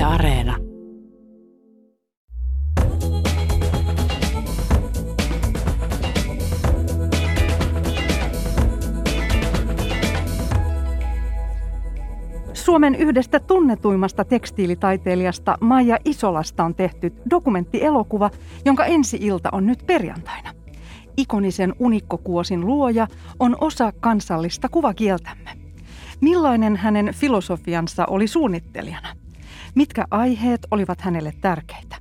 Yle Areena. Suomen yhdestä tunnetuimmasta tekstiilitaiteilijasta Maija Isolasta on tehty dokumenttielokuva, jonka ensi ilta on nyt perjantaina. Ikonisen unikkokuosin luoja on osa kansallista kuvakieltämme. Millainen hänen filosofiansa oli suunnittelijana? Mitkä aiheet olivat hänelle tärkeitä?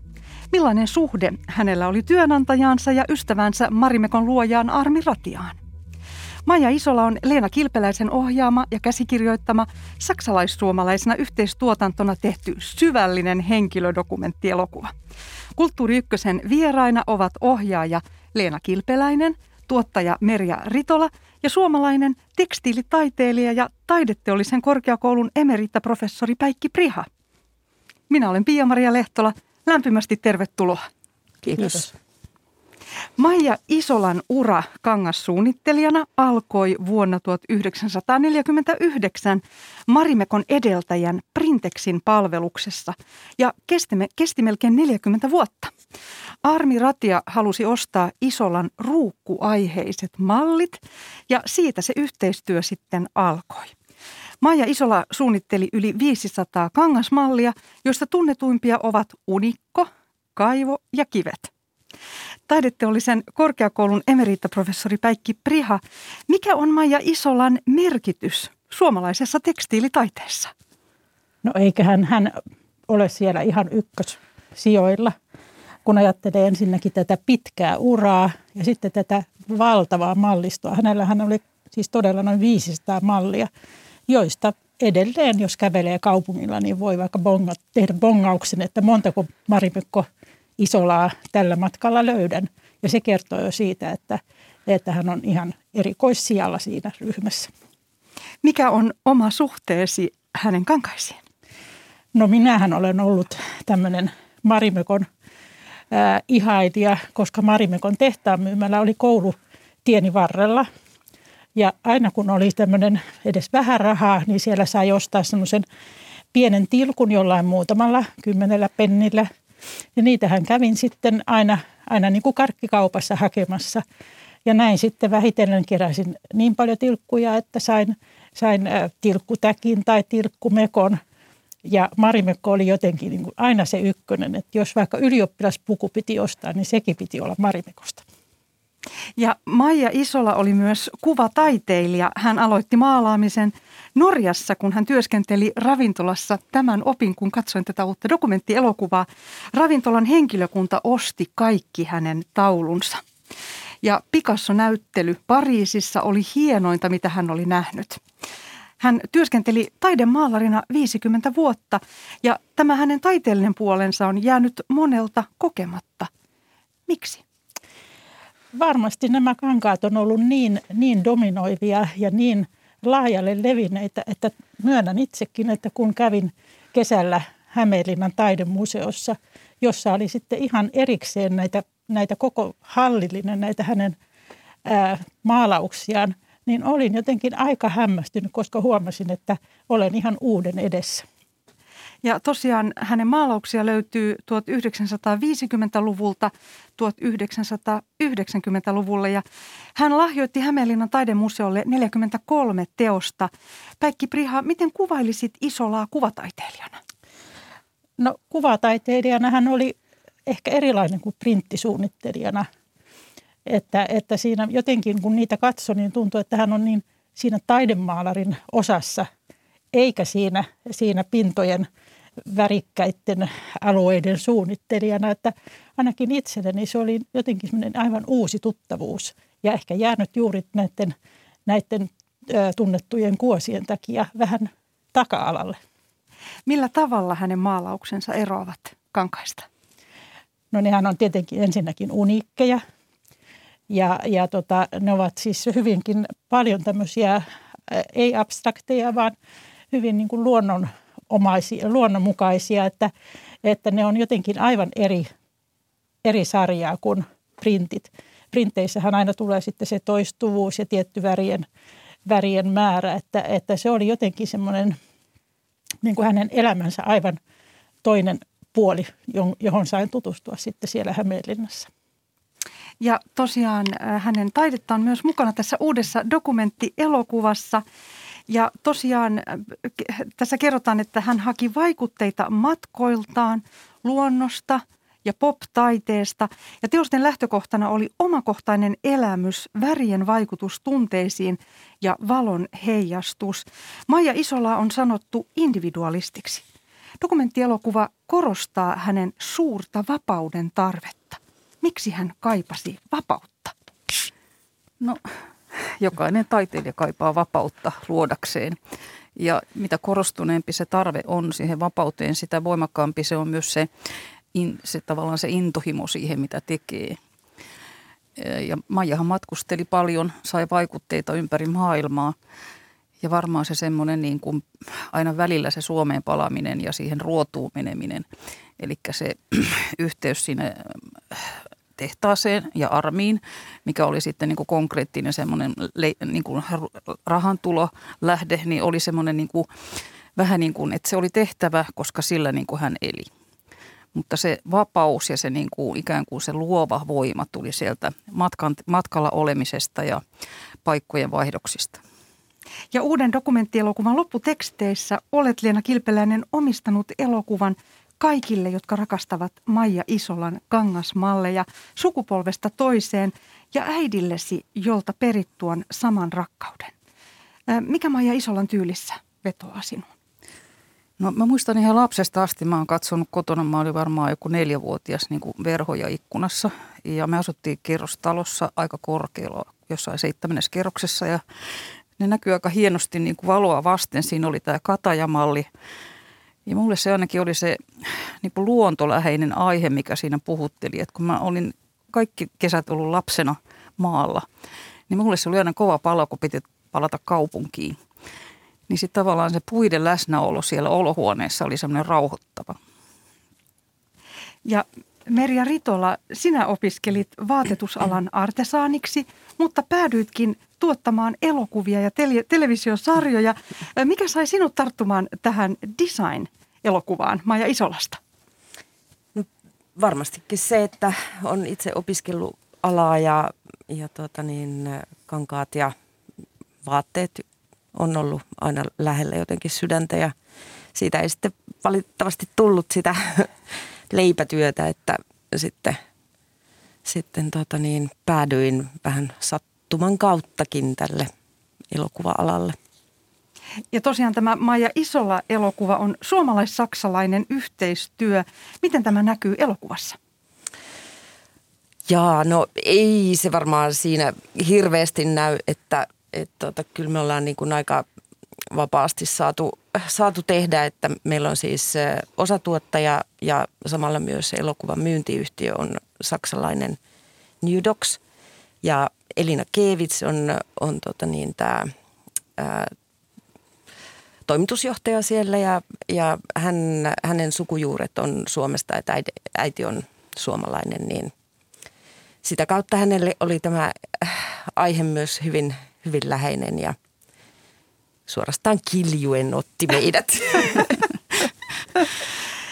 Millainen suhde hänellä oli työnantajaansa ja ystävänsä Marimekon luojaan Armi Ratiaan? Maija Isola on Leena Kilpeläisen ohjaama ja käsikirjoittama saksalais-suomalaisena yhteistuotantona tehty syvällinen henkilödokumenttielokuva. Kulttuuri Ykkösen vieraina ovat ohjaaja Leena Kilpeläinen, tuottaja Merja Ritola ja suomalainen tekstiilitaiteilija ja taideteollisen korkeakoulun emerittaprofessori Päikki Priha. Minä olen Pia-Maria Lehtola. Lämpimästi tervetuloa. Kiitos. Kiitos. Maija Isolan ura kangassuunnittelijana alkoi vuonna 1949 Marimekon edeltäjän Printexin palveluksessa ja kesti, kesti melkein 40 vuotta. Armi Ratia halusi ostaa Isolan ruukkuaiheiset mallit ja siitä se yhteistyö sitten alkoi. Maija Isola suunnitteli yli 500 kangasmallia, joista tunnetuimpia ovat unikko, kaivo ja kivet. Taideteollisen korkeakoulun emerittaprofessori Päikki Priha, mikä on Maija Isolan merkitys suomalaisessa tekstiilitaiteessa? No eiköhän hän ole siellä ihan ykkössijoilla, kun ajattelee ensinnäkin tätä pitkää uraa ja sitten tätä valtavaa mallistoa. Hänellä hän oli siis todella noin 500 mallia, joista edelleen, jos kävelee kaupungilla, niin voi vaikka bonga, tehdä bongauksen, että montako Marimekko Isolaa tällä matkalla löydän. Ja se kertoo jo siitä, että, että hän on ihan erikoissijalla siinä ryhmässä. Mikä on oma suhteesi hänen kankaisiin? No minähän olen ollut tämmöinen Marimekon äh, ihailija, koska Marimekon tehtaan myymällä oli koulu tieni varrella. Ja aina kun oli tämmöinen edes vähän rahaa, niin siellä sai ostaa semmoisen pienen tilkun jollain muutamalla kymmenellä pennillä – ja niitähän kävin sitten aina, aina niin kuin karkkikaupassa hakemassa. Ja näin sitten vähitellen keräsin niin paljon tilkkuja, että sain, sain tilkkutäkin tai tilkkumekon. Ja Marimekko oli jotenkin niin kuin aina se ykkönen, että jos vaikka ylioppilaspuku piti ostaa, niin sekin piti olla Marimekosta. Ja Maija Isola oli myös kuvataiteilija. Hän aloitti maalaamisen Norjassa, kun hän työskenteli ravintolassa tämän opin, kun katsoin tätä uutta dokumenttielokuvaa. Ravintolan henkilökunta osti kaikki hänen taulunsa. Ja Picasso-näyttely Pariisissa oli hienointa, mitä hän oli nähnyt. Hän työskenteli taidemaalarina 50 vuotta ja tämä hänen taiteellinen puolensa on jäänyt monelta kokematta. Miksi? Varmasti nämä kankaat on ollut niin, niin dominoivia ja niin laajalle levinneitä, että myönnän itsekin, että kun kävin kesällä Hämeenlinnan taidemuseossa, jossa oli sitten ihan erikseen näitä, näitä koko hallillinen, näitä hänen ää, maalauksiaan, niin olin jotenkin aika hämmästynyt, koska huomasin, että olen ihan uuden edessä. Ja tosiaan hänen maalauksia löytyy 1950-luvulta 1990-luvulle ja hän lahjoitti Hämeenlinnan taidemuseolle 43 teosta. Päikki Priha, miten kuvailisit Isolaa kuvataiteilijana? No kuvataiteilijana hän oli ehkä erilainen kuin printtisuunnittelijana. Että, että siinä jotenkin kun niitä katsoi, niin tuntui, että hän on niin siinä taidemaalarin osassa, eikä siinä, siinä pintojen – värikkäiden alueiden suunnittelijana, että ainakin itselleni se oli jotenkin aivan uusi tuttavuus ja ehkä jäänyt juuri näiden, näiden tunnettujen kuosien takia vähän taka-alalle. Millä tavalla hänen maalauksensa eroavat kankaista? No nehän on tietenkin ensinnäkin uniikkeja ja, ja tota, ne ovat siis hyvinkin paljon tämmöisiä, ei abstrakteja, vaan hyvin niin kuin luonnon omaisia, luonnonmukaisia, että, että ne on jotenkin aivan eri, eri sarjaa kuin printit. Printeissähän aina tulee sitten se toistuvuus ja tietty värien, värien määrä, että, että se oli jotenkin semmoinen niin kuin hänen elämänsä aivan toinen puoli, johon sain tutustua sitten siellä Hämeenlinnassa. Ja tosiaan äh, hänen taidetta on myös mukana tässä uudessa dokumenttielokuvassa. Ja tosiaan äh, tässä kerrotaan, että hän haki vaikutteita matkoiltaan, luonnosta ja pop-taiteesta. Ja teosten lähtökohtana oli omakohtainen elämys, värien vaikutus tunteisiin ja valon heijastus. Maija Isola on sanottu individualistiksi. Dokumenttielokuva korostaa hänen suurta vapauden tarvetta. Miksi hän kaipasi vapautta? No, jokainen taiteilija kaipaa vapautta luodakseen. Ja mitä korostuneempi se tarve on siihen vapauteen, sitä voimakkaampi se on myös se, in, se tavallaan se intohimo siihen, mitä tekee. Ja Maijahan matkusteli paljon, sai vaikutteita ympäri maailmaa. Ja varmaan se semmoinen niin kuin aina välillä se Suomeen palaaminen ja siihen ruotuun meneminen. Eli se yhteys siinä tehtaaseen ja armiin, mikä oli sitten niin kuin konkreettinen semmoinen niin kuin rahantulo lähde, niin oli semmoinen niin kuin, vähän niin kuin, että se oli tehtävä, koska sillä niin kuin hän eli. Mutta se vapaus ja se niin kuin, ikään kuin se luova voima tuli sieltä matkan, matkalla olemisesta ja paikkojen vaihdoksista. Ja uuden dokumenttielokuvan lopputeksteissä olet Leena Kilpeläinen omistanut elokuvan kaikille, jotka rakastavat Maija Isolan kangasmalleja sukupolvesta toiseen ja äidillesi, jolta perit tuon saman rakkauden. Mikä Maija Isolan tyylissä vetoaa sinuun? No mä muistan ihan lapsesta asti, mä oon katsonut kotona, mä olin varmaan joku neljävuotias niin kuin verhoja ikkunassa. Ja me asuttiin kerrostalossa aika korkealla, jossain seitsemännessä kerroksessa ja ne näkyy aika hienosti niin kuin valoa vasten. Siinä oli tämä katajamalli ja mulle se ainakin oli se niin kuin luontoläheinen aihe, mikä siinä puhutteli. Että kun mä olin kaikki kesät ollut lapsena maalla, niin mulle se oli aina kova palo, kun piti palata kaupunkiin. Niin sitten tavallaan se puiden läsnäolo siellä olohuoneessa oli semmoinen rauhoittava. Ja Merja Ritola, sinä opiskelit vaatetusalan artesaaniksi, mutta päädyitkin tuottamaan elokuvia ja tele- televisiosarjoja. Mikä sai sinut tarttumaan tähän design-elokuvaan Maija Isolasta? No, varmastikin se, että on itse opiskellut alaa ja, ja tuota niin, kankaat ja vaatteet on ollut aina lähellä jotenkin sydäntä ja siitä ei sitten valitettavasti tullut sitä leipätyötä, että sitten, sitten tota niin, päädyin vähän sattuman kauttakin tälle elokuva-alalle. Ja tosiaan tämä Maija Isola elokuva on suomalais-saksalainen yhteistyö. Miten tämä näkyy elokuvassa? Jaa, no ei se varmaan siinä hirveästi näy, että, että tota, kyllä me ollaan niin kuin aika vapaasti saatu, saatu tehdä, että meillä on siis osatuottaja ja samalla myös elokuvan myyntiyhtiö on saksalainen New Docs ja Elina Kevits on, on tota niin, tämä toimitusjohtaja siellä ja, ja hän, hänen sukujuuret on Suomesta, että äiti, äiti on suomalainen, niin sitä kautta hänelle oli tämä aihe myös hyvin, hyvin läheinen ja – suorastaan kiljuen otti meidät.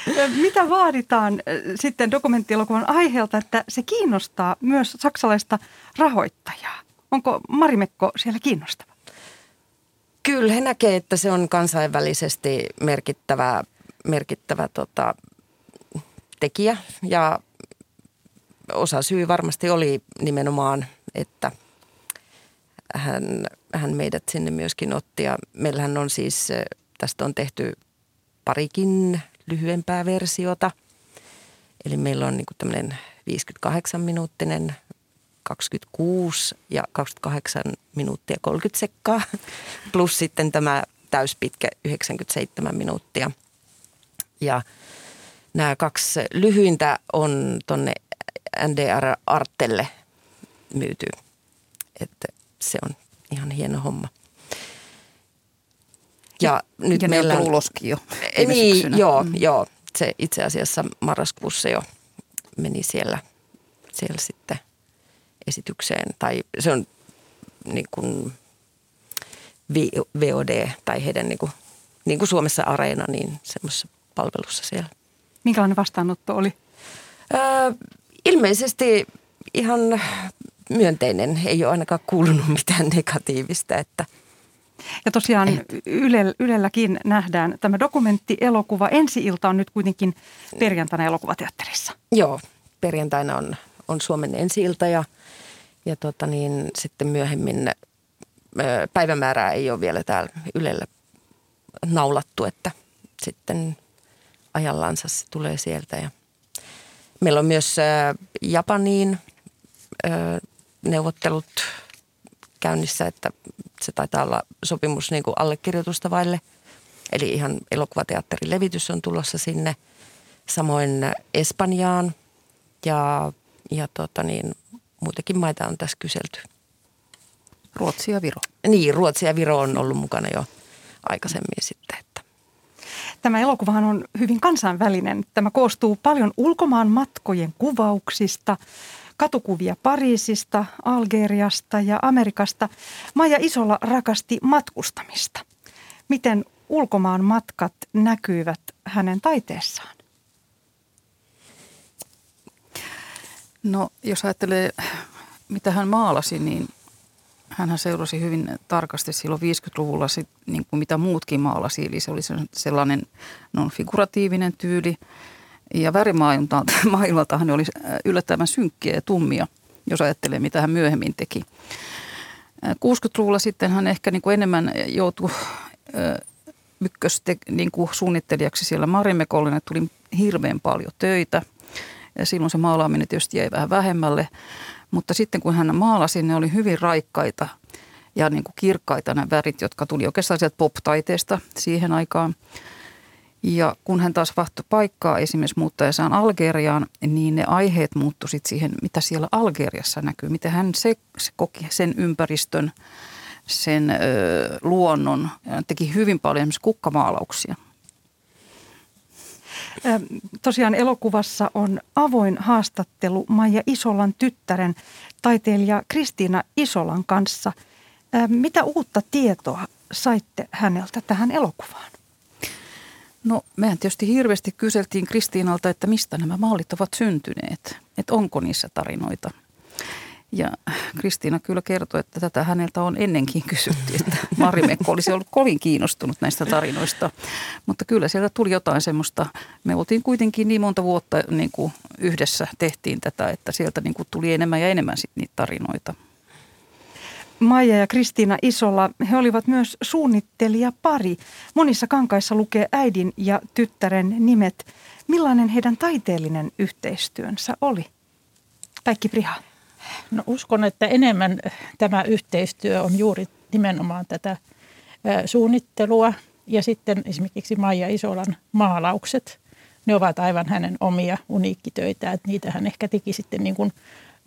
Mitä vaaditaan sitten dokumenttielokuvan aiheelta, että se kiinnostaa myös saksalaista rahoittajaa? Onko Marimekko siellä kiinnostava? Kyllä he näkee, että se on kansainvälisesti merkittävä, merkittävä tota, tekijä ja osa syy varmasti oli nimenomaan, että – hän, hän meidät sinne myöskin otti ja meillähän on siis, tästä on tehty parikin lyhyempää versiota. Eli meillä on niin tämmöinen 58-minuuttinen, 26 ja 28 minuuttia 30 sekkaa, plus sitten tämä täyspitkä 97 minuuttia. Ja nämä kaksi lyhyintä on tonne NDR Artelle myyty. Että se on ihan hieno homma. Ja, ja nyt ja meillä on uloskin jo. Niin, joo, mm. joo. Se itse asiassa marraskuussa jo meni siellä, siellä sitten esitykseen. Tai se on niin kuin VOD tai heidän niin kuin, niin kuin Suomessa Areena, niin semmoisessa palvelussa siellä. Minkälainen vastaanotto oli? Öö, ilmeisesti ihan myönteinen. Ei ole ainakaan kuulunut mitään negatiivista, että – ja tosiaan Yle, Ylelläkin nähdään tämä dokumenttielokuva. Ensi-ilta on nyt kuitenkin perjantaina elokuvateatterissa. Joo, perjantaina on, on Suomen ensi-ilta ja, ja tota niin, sitten myöhemmin päivämäärää ei ole vielä täällä Ylellä naulattu, että sitten ajallansa se tulee sieltä. Ja meillä on myös Japaniin neuvottelut käynnissä, että se taitaa olla sopimus niin kuin allekirjoitusta vaille. Eli ihan elokuvateatterin levitys on tulossa sinne. Samoin Espanjaan ja, ja tota niin, muitakin maita on tässä kyselty. Ruotsi ja Viro. Niin, Ruotsi ja Viro on ollut mukana jo aikaisemmin sitten. Että. Tämä elokuvahan on hyvin kansainvälinen. Tämä koostuu paljon ulkomaan matkojen kuvauksista, katukuvia Pariisista, Algeriasta ja Amerikasta. Maija Isola rakasti matkustamista. Miten ulkomaan matkat näkyivät hänen taiteessaan? No jos ajattelee, mitä hän maalasi, niin hän seurasi hyvin tarkasti silloin 50-luvulla, niin kuin mitä muutkin maalasi. Eli se oli sellainen non-figuratiivinen tyyli – ja värimaailmalta hän oli äh, yllättävän synkkiä ja tummia, jos ajattelee, mitä hän myöhemmin teki. 60-luvulla äh, sitten hän ehkä niin kuin enemmän joutui äh, ykköste, niin kuin suunnittelijaksi siellä Marimekolle. Tuli hirveän paljon töitä ja silloin se maalaaminen tietysti jäi vähän vähemmälle. Mutta sitten kun hän maalasi, ne oli hyvin raikkaita ja niin kuin kirkkaita nämä värit, jotka tuli oikeastaan sieltä pop-taiteesta siihen aikaan – ja kun hän taas vaihtoi paikkaa esimerkiksi muuttaessaan Algeriaan, niin ne aiheet muuttu sitten siihen, mitä siellä Algeriassa näkyy. Miten hän se, se koki sen ympäristön, sen ö, luonnon. Hän teki hyvin paljon esimerkiksi kukkamaalauksia. Tosiaan elokuvassa on avoin haastattelu Maija Isolan tyttären taiteilija Kristiina Isolan kanssa. Mitä uutta tietoa saitte häneltä tähän elokuvaan? No mehän tietysti hirveästi kyseltiin Kristiinalta, että mistä nämä maalit ovat syntyneet, että onko niissä tarinoita. Ja Kristiina kyllä kertoi, että tätä häneltä on ennenkin kysytty, että Marimekko olisi ollut kovin kiinnostunut näistä tarinoista. Mutta kyllä sieltä tuli jotain semmoista, me oltiin kuitenkin niin monta vuotta niin kuin yhdessä tehtiin tätä, että sieltä niin kuin tuli enemmän ja enemmän sit niitä tarinoita. Maija ja Kristiina Isola, he olivat myös suunnittelija-pari. Monissa kankaissa lukee äidin ja tyttären nimet. Millainen heidän taiteellinen yhteistyönsä oli? Päikki Priha. No uskon, että enemmän tämä yhteistyö on juuri nimenomaan tätä suunnittelua ja sitten esimerkiksi Maija Isolan maalaukset. Ne ovat aivan hänen omia uniikkitöitä, että niitä hän ehkä teki sitten niin kuin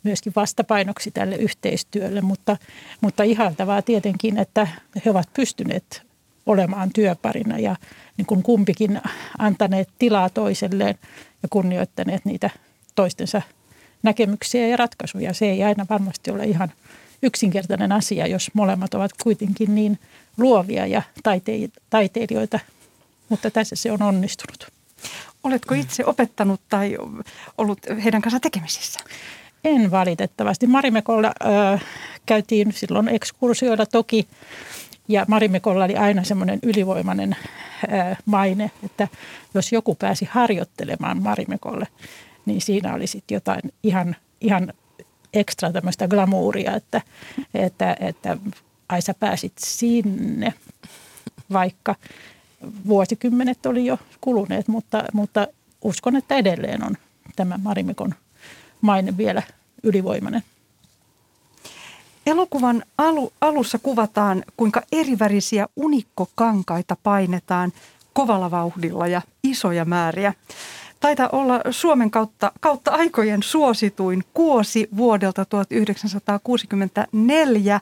myöskin vastapainoksi tälle yhteistyölle, mutta, mutta ihaltavaa tietenkin, että he ovat pystyneet olemaan työparina ja niin kuin kumpikin antaneet tilaa toiselleen ja kunnioittaneet niitä toistensa näkemyksiä ja ratkaisuja. Se ei aina varmasti ole ihan yksinkertainen asia, jos molemmat ovat kuitenkin niin luovia ja taiteilijoita, mutta tässä se on onnistunut. Oletko itse opettanut tai ollut heidän kanssa tekemisissä? En valitettavasti. Marimekolla ö, käytiin silloin ekskursioilla toki ja Marimekolla oli aina semmoinen ylivoimainen ö, maine, että jos joku pääsi harjoittelemaan Marimekolle, niin siinä oli sitten jotain ihan, ihan ekstra tämmöistä glamouria, että, että, että ai sä pääsit sinne, vaikka vuosikymmenet oli jo kuluneet, mutta, mutta uskon, että edelleen on tämä Marimekon maine vielä ylivoimainen. Elokuvan alu, alussa kuvataan, kuinka erivärisiä unikkokankaita painetaan kovalla vauhdilla ja isoja määriä. Taitaa olla Suomen kautta, kautta aikojen suosituin kuosi vuodelta 1964.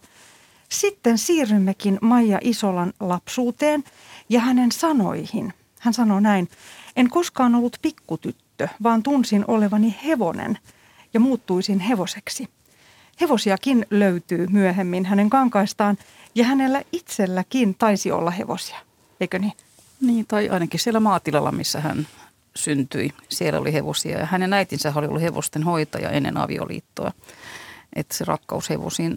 Sitten siirrymmekin Maija Isolan lapsuuteen ja hänen sanoihin. Hän sanoi näin, en koskaan ollut pikkutyttö, vaan tunsin olevani hevonen – ja muuttuisin hevoseksi. Hevosiakin löytyy myöhemmin hänen kankaistaan ja hänellä itselläkin taisi olla hevosia, eikö niin? Niin, tai ainakin siellä maatilalla, missä hän syntyi. Siellä oli hevosia ja hänen äitinsä oli ollut hevosten hoitaja ennen avioliittoa. Että se rakkaus hevosiin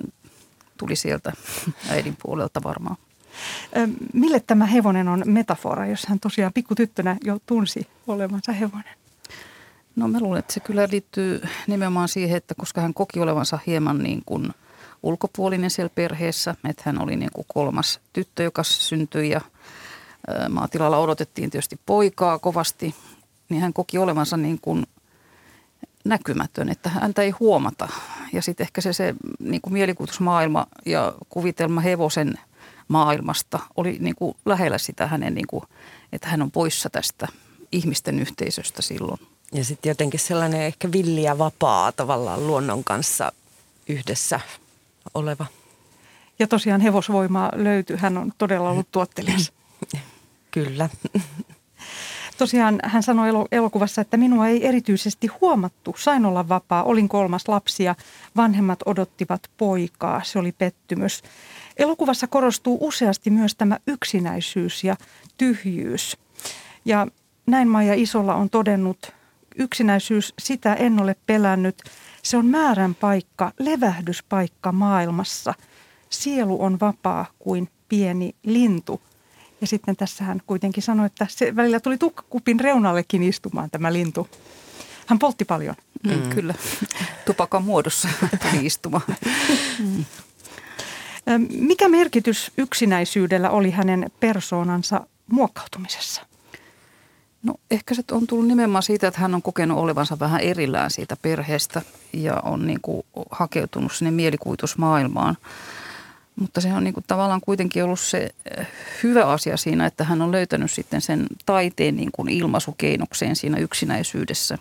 tuli sieltä äidin puolelta varmaan. Mille tämä hevonen on metafora, jos hän tosiaan pikkutyttönä jo tunsi olevansa hevonen? No mä luulen, että se kyllä liittyy nimenomaan siihen, että koska hän koki olevansa hieman niin kuin ulkopuolinen siellä perheessä, että hän oli niin kuin kolmas tyttö, joka syntyi ja maatilalla odotettiin tietysti poikaa kovasti, niin hän koki olevansa niin kuin näkymätön, että häntä ei huomata. Ja sitten ehkä se, se niin kuin mielikuvitusmaailma ja kuvitelma hevosen maailmasta oli niin kuin lähellä sitä hänen, niin kuin, että hän on poissa tästä ihmisten yhteisöstä silloin. Ja sitten jotenkin sellainen ehkä villi ja vapaa tavallaan luonnon kanssa yhdessä oleva. Ja tosiaan hevosvoimaa löytyy. Hän on todella ollut tuottelias. Kyllä. Tosiaan hän sanoi elokuvassa, että minua ei erityisesti huomattu. Sain olla vapaa, olin kolmas lapsi ja vanhemmat odottivat poikaa. Se oli pettymys. Elokuvassa korostuu useasti myös tämä yksinäisyys ja tyhjyys. Ja näin Maija Isolla on todennut, yksinäisyys, sitä en ole pelännyt. Se on määrän paikka, levähdyspaikka maailmassa. Sielu on vapaa kuin pieni lintu. Ja sitten tässä hän kuitenkin sanoi, että se välillä tuli tukkakupin reunallekin istumaan tämä lintu. Hän poltti paljon. Mm, mm. Kyllä, tupakan muodossa tuli istumaan. Mm. Mikä merkitys yksinäisyydellä oli hänen persoonansa muokkautumisessa? No ehkä se on tullut nimenomaan siitä, että hän on kokenut olevansa vähän erillään siitä perheestä ja on niin kuin hakeutunut sinne mielikuvitusmaailmaan. Mutta se on niin kuin tavallaan kuitenkin ollut se eh, hyvä asia siinä, että hän on löytänyt sitten sen taiteen niin kuin ilmaisukeinokseen siinä yksinäisyydessä.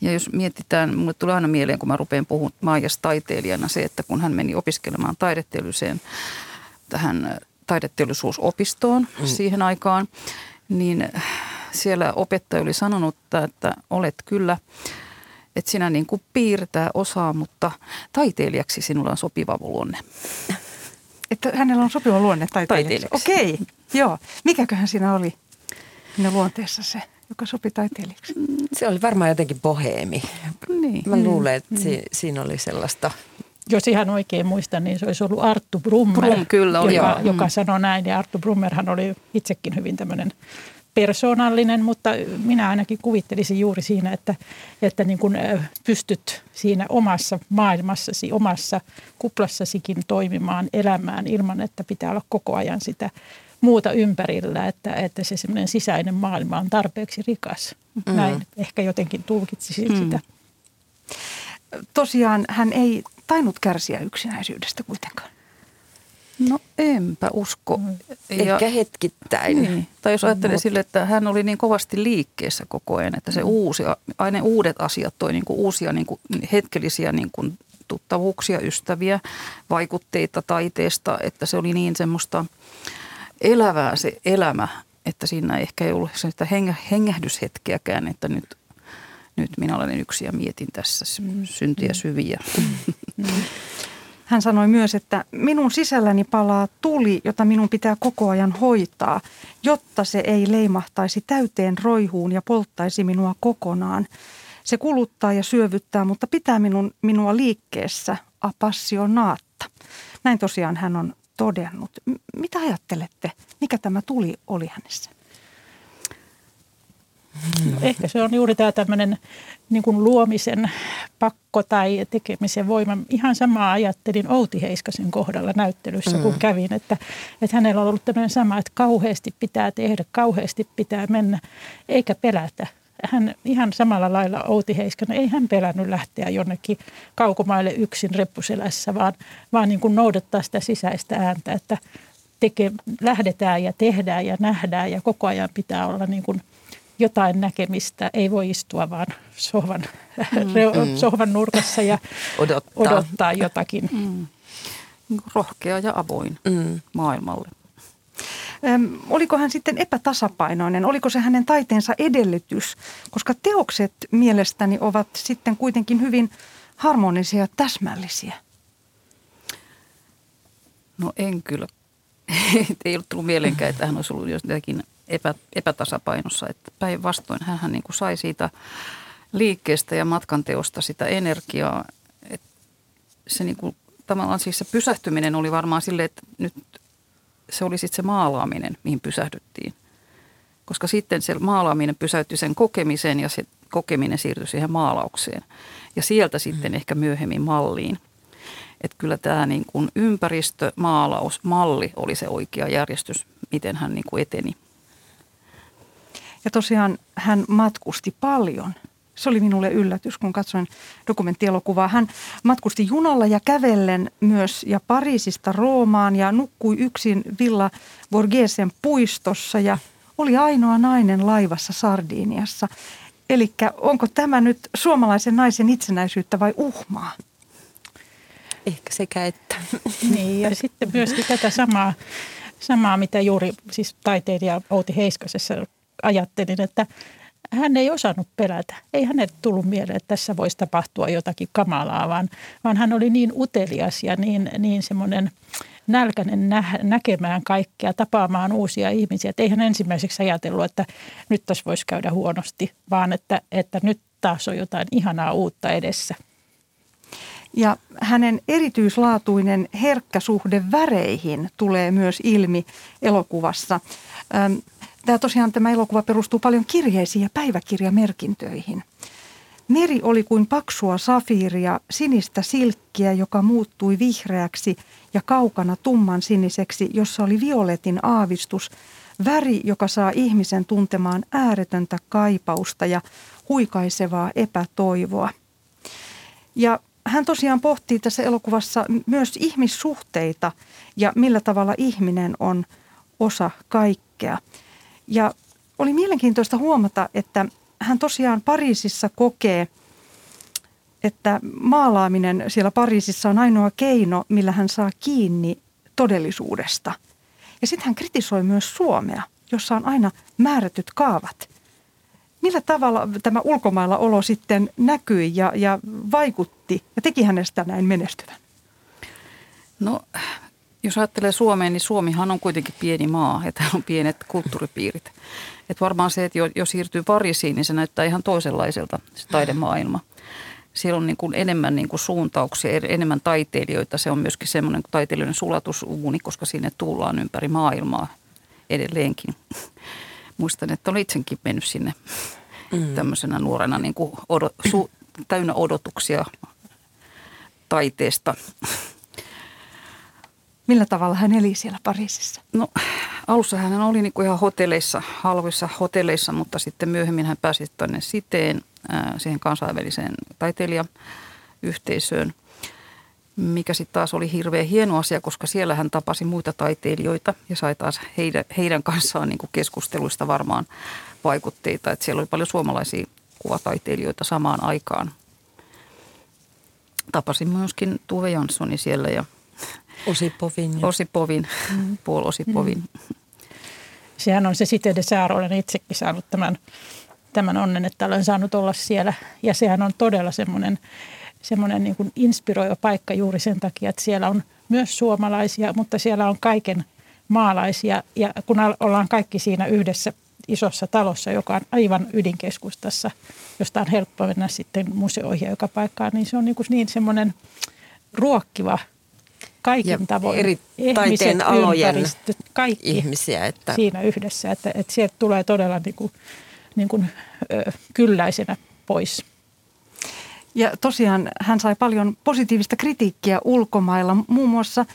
Ja jos mietitään, mulle tulee aina mieleen, kun mä rupean puhumaan Maijas taiteilijana se, että kun hän meni opiskelemaan taideteolliseen tähän taideteollisuusopistoon mm. siihen aikaan, niin siellä opettaja oli sanonut, että olet kyllä, että sinä niin kuin piirtää osaa, mutta taiteilijaksi sinulla on sopiva luonne. Että hänellä on sopiva luonne taiteilijaksi? taiteilijaksi. Okei, okay. joo. Mikäköhän siinä oli siinä luonteessa se? joka sopi taiteilijaksi? Se oli varmaan jotenkin boheemi. Niin. Mä luulen, että mm. si- siinä oli sellaista jos ihan oikein muistan, niin se olisi ollut Arttu Brummer, Brum, kyllä oli, joka, joka mm. sanoi näin. Ja Arttu Brummerhan oli itsekin hyvin tämmöinen persoonallinen, mutta minä ainakin kuvittelisin juuri siinä, että, että niin kuin pystyt siinä omassa maailmassasi, omassa kuplassasikin toimimaan, elämään ilman, että pitää olla koko ajan sitä muuta ympärillä, että, että se semmoinen sisäinen maailma on tarpeeksi rikas. Mm. Näin ehkä jotenkin tulkitsisin mm. sitä. Tosiaan hän ei tainnut kärsiä yksinäisyydestä kuitenkaan. No enpä usko. Mm. Ja, Ehkä hetkittäin. Niin. Tai jos ajattelee sille, että hän oli niin kovasti liikkeessä koko ajan, että se mm. uusi, aina uudet asiat toi niin kuin uusia niin kuin hetkellisiä niin kuin tuttavuuksia, ystäviä, vaikutteita taiteesta, että se oli niin semmoista elävää se elämä, että siinä ehkä ei ollut sitä hengähdyshetkeäkään, että nyt, nyt minä olen yksi ja mietin tässä syntiä mm. syviä. Mm. Hän sanoi myös, että minun sisälläni palaa tuli, jota minun pitää koko ajan hoitaa, jotta se ei leimahtaisi täyteen roihuun ja polttaisi minua kokonaan. Se kuluttaa ja syövyttää, mutta pitää minun, minua liikkeessä apassionaatta. Näin tosiaan hän on todennut. Mitä ajattelette, mikä tämä tuli oli hänessä? No, ehkä se on juuri tämä tämmöinen niin kuin luomisen pakko tai tekemisen voima. Ihan samaa ajattelin Outi Heiskasen kohdalla näyttelyssä, kun mm. kävin, että, että hänellä on ollut tämmöinen sama, että kauheasti pitää tehdä, kauheasti pitää mennä, eikä pelätä. Hän ihan samalla lailla Outi Heiskanen, ei hän pelännyt lähteä jonnekin kaukomaille yksin reppuselässä, vaan, vaan niin kuin noudattaa sitä sisäistä ääntä, että teke, lähdetään ja tehdään ja nähdään ja koko ajan pitää olla niin kuin – jotain näkemistä. Ei voi istua vaan sohvan, mm. sohvan nurkassa ja odottaa, odottaa jotakin. Mm. Rohkea ja avoin mm. maailmalle. Öm, oliko hän sitten epätasapainoinen? Oliko se hänen taiteensa edellytys? Koska teokset mielestäni ovat sitten kuitenkin hyvin harmonisia ja täsmällisiä. No en kyllä. Ei ollut tullut mielenkään, että hän olisi ollut jotenkin epä, epätasapainossa. Että päinvastoin hän niin kuin sai siitä liikkeestä ja matkanteosta sitä energiaa. Että se niin kuin, tavallaan siis se pysähtyminen oli varmaan silleen, että nyt se oli sitten se maalaaminen, mihin pysähdyttiin. Koska sitten se maalaaminen pysäytti sen kokemiseen ja se kokeminen siirtyi siihen maalaukseen. Ja sieltä sitten mm. ehkä myöhemmin malliin. Että kyllä tämä niin kuin ympäristö, maalaus, malli oli se oikea järjestys, miten hän niin kuin eteni. Ja tosiaan hän matkusti paljon. Se oli minulle yllätys, kun katsoin dokumenttielokuvaa. Hän matkusti junalla ja kävellen myös ja Pariisista Roomaan ja nukkui yksin Villa Borghesen puistossa ja oli ainoa nainen laivassa Sardiniassa. Eli onko tämä nyt suomalaisen naisen itsenäisyyttä vai uhmaa? Ehkä sekä että. Niin ja sitten myöskin tätä samaa, samaa mitä juuri siis taiteilija Outi Heiskasessa ajattelin, että hän ei osannut pelätä. Ei hänelle tullut mieleen, että tässä voisi tapahtua jotakin kamalaa, vaan, vaan hän oli niin utelias ja niin, niin semmoinen nälkäinen nä- näkemään kaikkea, tapaamaan uusia ihmisiä. Että ei hän ensimmäiseksi ajatellut, että nyt tässä voisi käydä huonosti, vaan että, että nyt taas on jotain ihanaa uutta edessä. Ja hänen erityislaatuinen herkkä suhde väreihin tulee myös ilmi elokuvassa. Tämä tosiaan tämä elokuva perustuu paljon kirjeisiin ja päiväkirjamerkintöihin. Meri oli kuin paksua safiiria, sinistä silkkiä, joka muuttui vihreäksi ja kaukana tumman siniseksi, jossa oli violetin aavistus, väri, joka saa ihmisen tuntemaan ääretöntä kaipausta ja huikaisevaa epätoivoa. Ja hän tosiaan pohtii tässä elokuvassa myös ihmissuhteita ja millä tavalla ihminen on osa kaikkea. Ja oli mielenkiintoista huomata, että hän tosiaan Pariisissa kokee, että maalaaminen siellä Pariisissa on ainoa keino, millä hän saa kiinni todellisuudesta. Ja sitten hän kritisoi myös Suomea, jossa on aina määrätyt kaavat. Millä tavalla tämä ulkomailla olo sitten näkyi ja, ja vaikutti ja teki hänestä näin menestyvän? No jos ajattelee Suomeen, niin Suomihan on kuitenkin pieni maa ja täällä on pienet kulttuuripiirit. Et varmaan se, että jo, jo siirtyy Pariisiin, niin se näyttää ihan toisenlaiselta se taidemaailma. Siellä on niin kuin enemmän niin kuin suuntauksia, enemmän taiteilijoita. Se on myöskin semmoinen taiteilijoiden sulatusuuni, koska sinne tullaan ympäri maailmaa edelleenkin. Muistan, että olen itsekin mennyt sinne mm. tämmöisenä nuorena niin kuin odot, su, täynnä odotuksia taiteesta Millä tavalla hän eli siellä Pariisissa? No alussa hän oli niin kuin ihan hotelleissa, halvissa hotelleissa, mutta sitten myöhemmin hän pääsi tänne siteen ää, siihen kansainväliseen taiteilijayhteisöön, mikä sitten taas oli hirveän hieno asia, koska siellä hän tapasi muita taiteilijoita ja sai taas heidän, heidän kanssaan niin kuin keskusteluista varmaan vaikutteita. Että siellä oli paljon suomalaisia kuvataiteilijoita samaan aikaan. Tapasin myöskin Tuve Janssoni siellä ja Osipovin. Ja... Osipovin, mm. Paul Osipovin. Mm. Sehän on se de Saar, olen itsekin saanut tämän, tämän onnen, että olen saanut olla siellä. Ja sehän on todella semmoinen, semmoinen niin kuin inspiroiva paikka juuri sen takia, että siellä on myös suomalaisia, mutta siellä on kaiken maalaisia. Ja kun ollaan kaikki siinä yhdessä isossa talossa, joka on aivan ydinkeskustassa, josta on helppo mennä sitten museoihin joka paikkaan, niin se on niin, kuin niin semmoinen ruokkiva – kaikin ja tavoin. Eri taiteen alojen kaikki ihmisiä. Että. Siinä yhdessä, että, että sieltä tulee todella niin kuin, niin kuin, ö, kylläisenä pois. Ja tosiaan hän sai paljon positiivista kritiikkiä ulkomailla. Muun muassa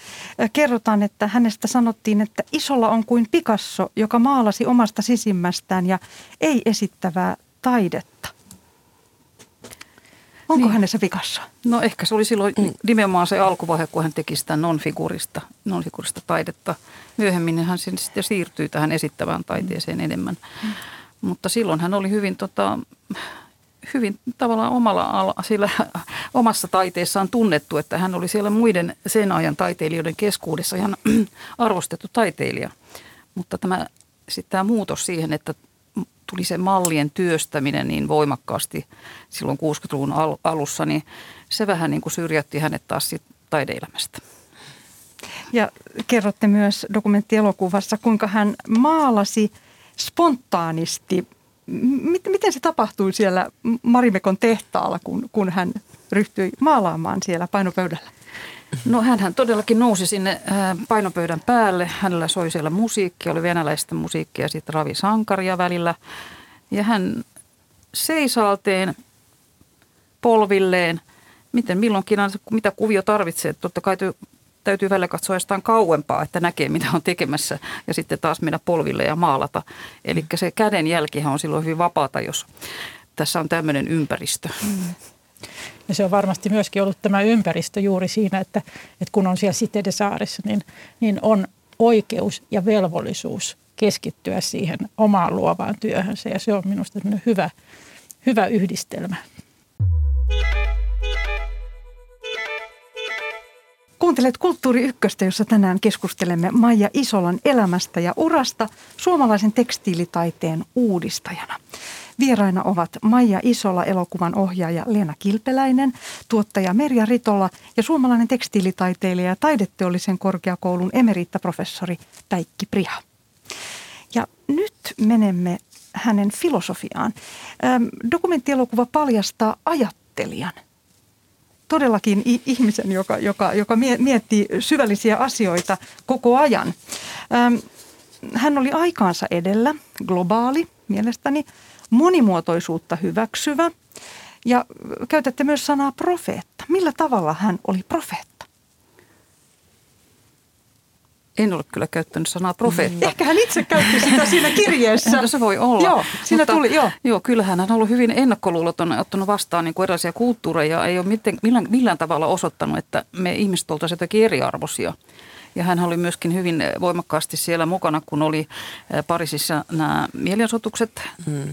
kerrotaan, että hänestä sanottiin, että isolla on kuin Picasso, joka maalasi omasta sisimmästään ja ei esittävää taidetta. Onko niin. hänessä vikassa? No ehkä se oli silloin mm. nimenomaan se alkuvaihe, kun hän teki sitä non-figurista, non-figurista taidetta. Myöhemmin hän sitten siirtyi tähän esittävään taiteeseen mm. enemmän. Mm. Mutta silloin hän oli hyvin, tota, hyvin tavallaan omalla, sillä, omassa taiteessaan tunnettu, että hän oli siellä muiden sen ajan taiteilijoiden keskuudessa ihan arvostettu taiteilija. Mutta tämä, sitten tämä muutos siihen, että tuli se mallien työstäminen niin voimakkaasti silloin 60-luvun alussa, niin se vähän niin kuin syrjäytti hänet taas taideelämästä. Ja kerrotte myös dokumenttielokuvassa, kuinka hän maalasi spontaanisti. Miten se tapahtui siellä Marimekon tehtaalla, kun, kun hän ryhtyi maalaamaan siellä painopöydällä? No hän todellakin nousi sinne painopöydän päälle. Hänellä soi siellä musiikki, oli venäläistä musiikkia, sitten Ravi Sankaria välillä. Ja hän seisalteen polvilleen, miten milloinkin, mitä kuvio tarvitsee. Totta kai täytyy välillä katsoa jostain kauempaa, että näkee mitä on tekemässä ja sitten taas mennä polville ja maalata. Eli se käden jälkihän on silloin hyvin vapaata, jos tässä on tämmöinen ympäristö. Mm. Ja se on varmasti myöskin ollut tämä ympäristö juuri siinä, että, että kun on siellä Siteiden saaressa, niin, niin on oikeus ja velvollisuus keskittyä siihen omaan luovaan työhönsä. Ja se on minusta hyvä, hyvä yhdistelmä. Kuuntelet Kulttuuri Ykköstä, jossa tänään keskustelemme Maija Isolan elämästä ja urasta suomalaisen tekstiilitaiteen uudistajana. Vieraina ovat Maija Isola, elokuvan ohjaaja Leena Kilpeläinen, tuottaja Merja Ritola ja suomalainen tekstiilitaiteilija ja taideteollisen korkeakoulun emeriittaprofessori Päikki Priha. Ja nyt menemme hänen filosofiaan. Dokumenttielokuva paljastaa ajattelijan – todellakin ihmisen, joka, joka, joka miettii syvällisiä asioita koko ajan. Hän oli aikaansa edellä, globaali mielestäni, monimuotoisuutta hyväksyvä ja käytätte myös sanaa profeetta. Millä tavalla hän oli profeetta? En ole kyllä käyttänyt sanaa profeetta. Ehkä hän itse käytti sitä siinä kirjeessä. no se voi olla. Joo, siinä Mutta, tuli, joo. Joo, kyllähän hän on ollut hyvin ennakkoluuloton, ottanut vastaan niin kuin erilaisia kulttuureja. Ei ole miten, millään, millään tavalla osoittanut, että me ihmiset oltaisiin jotenkin eriarvoisia. Ja hän oli myöskin hyvin voimakkaasti siellä mukana, kun oli Pariisissa nämä mielenosoitukset. Hmm.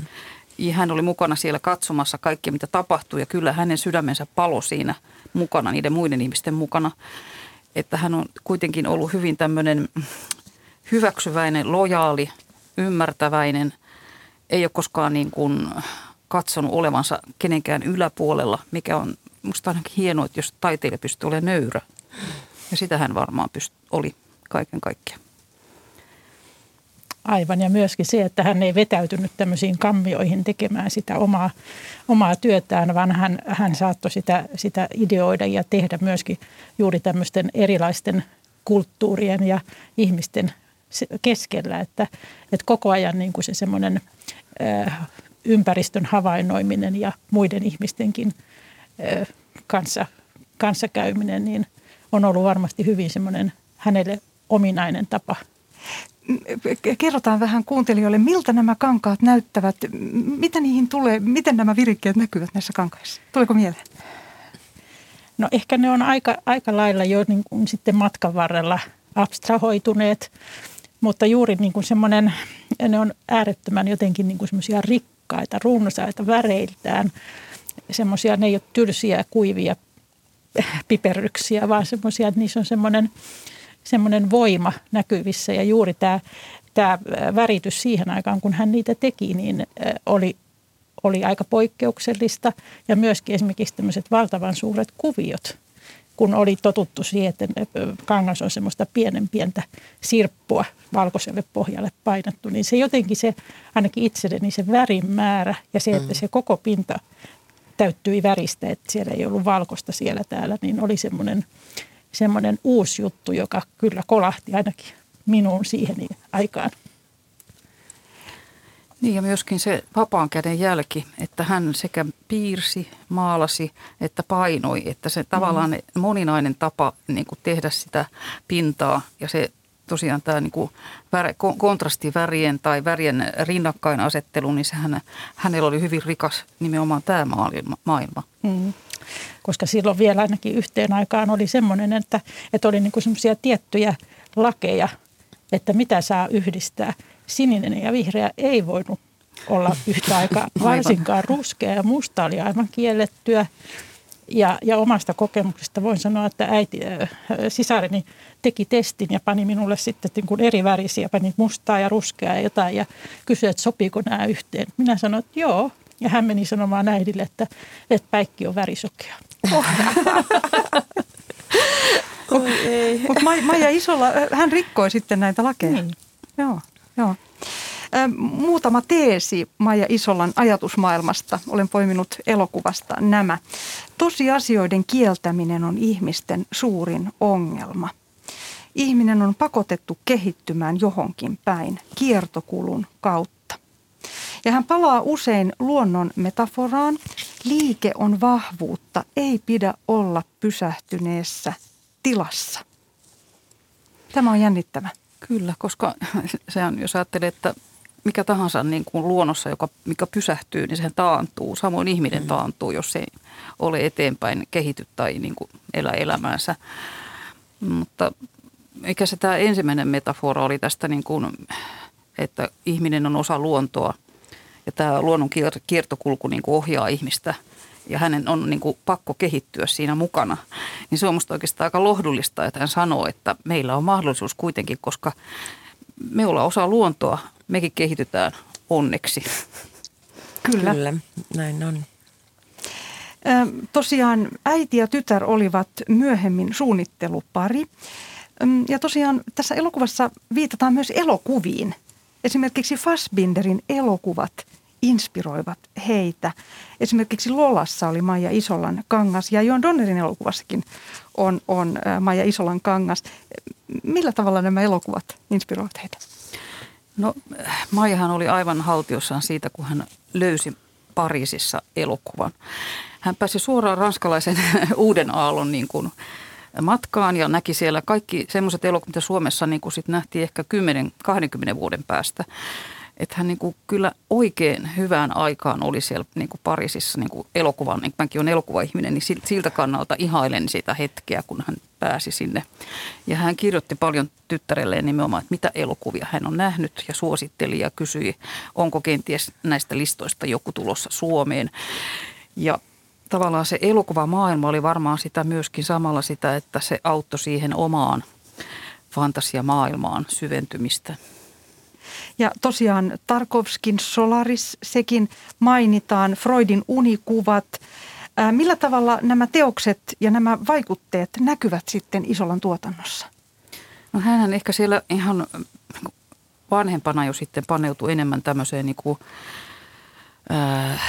Ja hän oli mukana siellä katsomassa kaikkea, mitä tapahtui. Ja kyllä hänen sydämensä palo siinä mukana, niiden muiden ihmisten mukana että hän on kuitenkin ollut hyvin tämmöinen hyväksyväinen, lojaali, ymmärtäväinen, ei ole koskaan niin kuin katsonut olevansa kenenkään yläpuolella, mikä on musta ainakin hienoa, että jos taiteilija pystyy olemaan nöyrä. Ja sitä hän varmaan pyst- oli kaiken kaikkiaan. Aivan, ja myöskin se, että hän ei vetäytynyt tämmöisiin kammioihin tekemään sitä omaa, omaa työtään, vaan hän, hän saattoi sitä, sitä ideoida ja tehdä myöskin juuri tämmöisten erilaisten kulttuurien ja ihmisten keskellä, että, että koko ajan niin kuin se semmoinen ympäristön havainnoiminen ja muiden ihmistenkin kanssa, kanssakäyminen niin on ollut varmasti hyvin semmoinen hänelle ominainen tapa kerrotaan vähän kuuntelijoille, miltä nämä kankaat näyttävät, mitä niihin tulee, miten nämä virikkeet näkyvät näissä kankaissa? Tuleeko mieleen? No ehkä ne on aika, aika lailla jo niin kuin sitten matkan varrella abstrahoituneet, mutta juuri niin kuin semmoinen, ne on äärettömän jotenkin niin kuin semmoisia rikkaita, runsaita väreiltään. Semmoisia, ne ei ole tylsiä, kuivia piperryksiä, vaan semmoisia, että niissä on semmoinen – semmoinen voima näkyvissä ja juuri tämä, tämä väritys siihen aikaan, kun hän niitä teki, niin oli, oli aika poikkeuksellista ja myöskin esimerkiksi tämmöiset valtavan suuret kuviot, kun oli totuttu siihen, että kangas on semmoista pienen pientä sirppua valkoiselle pohjalle painettu, niin se jotenkin se, ainakin itselleni se värin määrä ja se, että mm. se koko pinta täyttyi väristä, että siellä ei ollut valkoista siellä täällä, niin oli semmoinen semmoinen uusi juttu, joka kyllä kolahti ainakin minuun siihen aikaan. Niin ja myöskin se vapaan käden jälki, että hän sekä piirsi, maalasi että painoi, että se tavallaan mm. moninainen tapa niin kuin tehdä sitä pintaa ja se tosiaan tämä niin kuin väre, kontrastivärien tai värien rinnakkainasettelu, niin sehän, hänellä oli hyvin rikas nimenomaan tämä maailma. Mm koska silloin vielä ainakin yhteen aikaan oli semmoinen, että, että oli niin semmoisia tiettyjä lakeja, että mitä saa yhdistää. Sininen ja vihreä ei voinut olla yhtä aikaa, varsinkaan ruskea ja musta oli aivan kiellettyä. Ja, ja omasta kokemuksesta voin sanoa, että äiti, äh, sisareni teki testin ja pani minulle sitten niin kuin eri värisiä, pani mustaa ja ruskeaa ja jotain ja kysyi, että sopiiko nämä yhteen. Minä sanoin, että joo. Ja hän meni sanomaan äidille, että, että päikki on värisokea. Mutta Maija Isolla, hän rikkoi sitten näitä lakeja. Niin. Joo, joo. Muutama teesi Maija Isolan ajatusmaailmasta. Olen poiminut elokuvasta nämä. Tosiasioiden kieltäminen on ihmisten suurin ongelma. Ihminen on pakotettu kehittymään johonkin päin kiertokulun kautta. Ja hän palaa usein luonnon metaforaan. Liike on vahvuutta, ei pidä olla pysähtyneessä tilassa. Tämä on jännittävä. Kyllä, koska se on, jos ajattelee, että mikä tahansa niin kuin luonnossa, joka, mikä pysähtyy, niin sehän taantuu. Samoin ihminen mm. taantuu, jos ei ole eteenpäin kehity tai niin kuin elä elämäänsä. Mutta mikä se tämä ensimmäinen metafora oli tästä, niin kuin, että ihminen on osa luontoa ja tämä luonnon kiertokulku niin kuin ohjaa ihmistä ja hänen on niin kuin pakko kehittyä siinä mukana. Niin se on minusta oikeastaan aika lohdullista, että hän sanoo, että meillä on mahdollisuus kuitenkin, koska me ollaan osa luontoa, mekin kehitytään onneksi. Kyllä. Kyllä, näin on. Tosiaan äiti ja tytär olivat myöhemmin suunnittelupari. Ja tosiaan tässä elokuvassa viitataan myös elokuviin. Esimerkiksi Fassbinderin elokuvat inspiroivat heitä. Esimerkiksi Lolassa oli Maija Isolan kangas ja Joan Donnerin elokuvassakin on, on Maija Isolan kangas. Millä tavalla nämä elokuvat inspiroivat heitä? No Maijahan oli aivan haltiossaan siitä, kun hän löysi Pariisissa elokuvan. Hän pääsi suoraan ranskalaisen uuden aallon niin kuin matkaan ja näki siellä kaikki semmoiset elokuvat, mitä Suomessa niin kuin sit nähtiin ehkä 10-20 vuoden päästä. Että hän niin kuin kyllä oikein hyvään aikaan oli siellä niin kuin Pariisissa niin kuin elokuvan, niin mäkin olen elokuvaihminen, niin siltä kannalta ihailen sitä hetkeä, kun hän pääsi sinne. Ja hän kirjoitti paljon tyttärelleen nimenomaan, että mitä elokuvia hän on nähnyt ja suositteli ja kysyi, onko kenties näistä listoista joku tulossa Suomeen. Ja tavallaan se elokuvamaailma oli varmaan sitä myöskin samalla sitä, että se auttoi siihen omaan fantasiamaailmaan syventymistä. Ja tosiaan Tarkovskin Solaris, sekin mainitaan, Freudin unikuvat. Millä tavalla nämä teokset ja nämä vaikutteet näkyvät sitten Isolan tuotannossa? No hän ehkä siellä ihan vanhempana jo sitten paneutui enemmän tämmöiseen niin kuin, äh,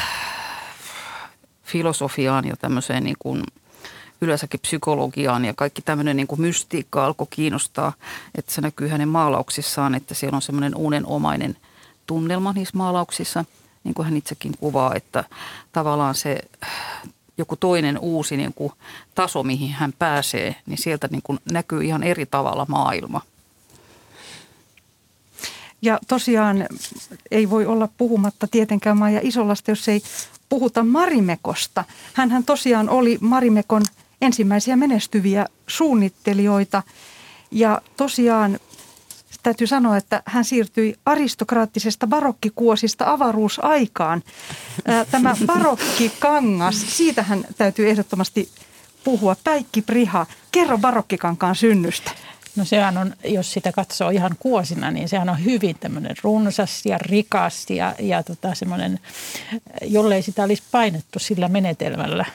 filosofiaan ja tämmöiseen niin kuin yleensäkin psykologiaan ja kaikki tämmöinen niin kuin mystiikka alkoi kiinnostaa. Että se näkyy hänen maalauksissaan, että siellä on semmoinen unenomainen tunnelma niissä maalauksissa, niin kuin hän itsekin kuvaa, että tavallaan se joku toinen uusi niin kuin taso, mihin hän pääsee, niin sieltä niin kuin näkyy ihan eri tavalla maailma. Ja tosiaan ei voi olla puhumatta tietenkään Maija Isolasta, jos ei puhuta Marimekosta. Hänhän tosiaan oli Marimekon ensimmäisiä menestyviä suunnittelijoita ja tosiaan täytyy sanoa, että hän siirtyi aristokraattisesta barokkikuosista avaruusaikaan. Tämä barokkikangas, siitähän täytyy ehdottomasti puhua. Päikki Priha, kerro barokkikankaan synnystä. No sehän on, jos sitä katsoo ihan kuosina, niin sehän on hyvin tämmöinen runsas ja rikas ja, ja tota semmoinen, jollei sitä olisi painettu sillä menetelmällä,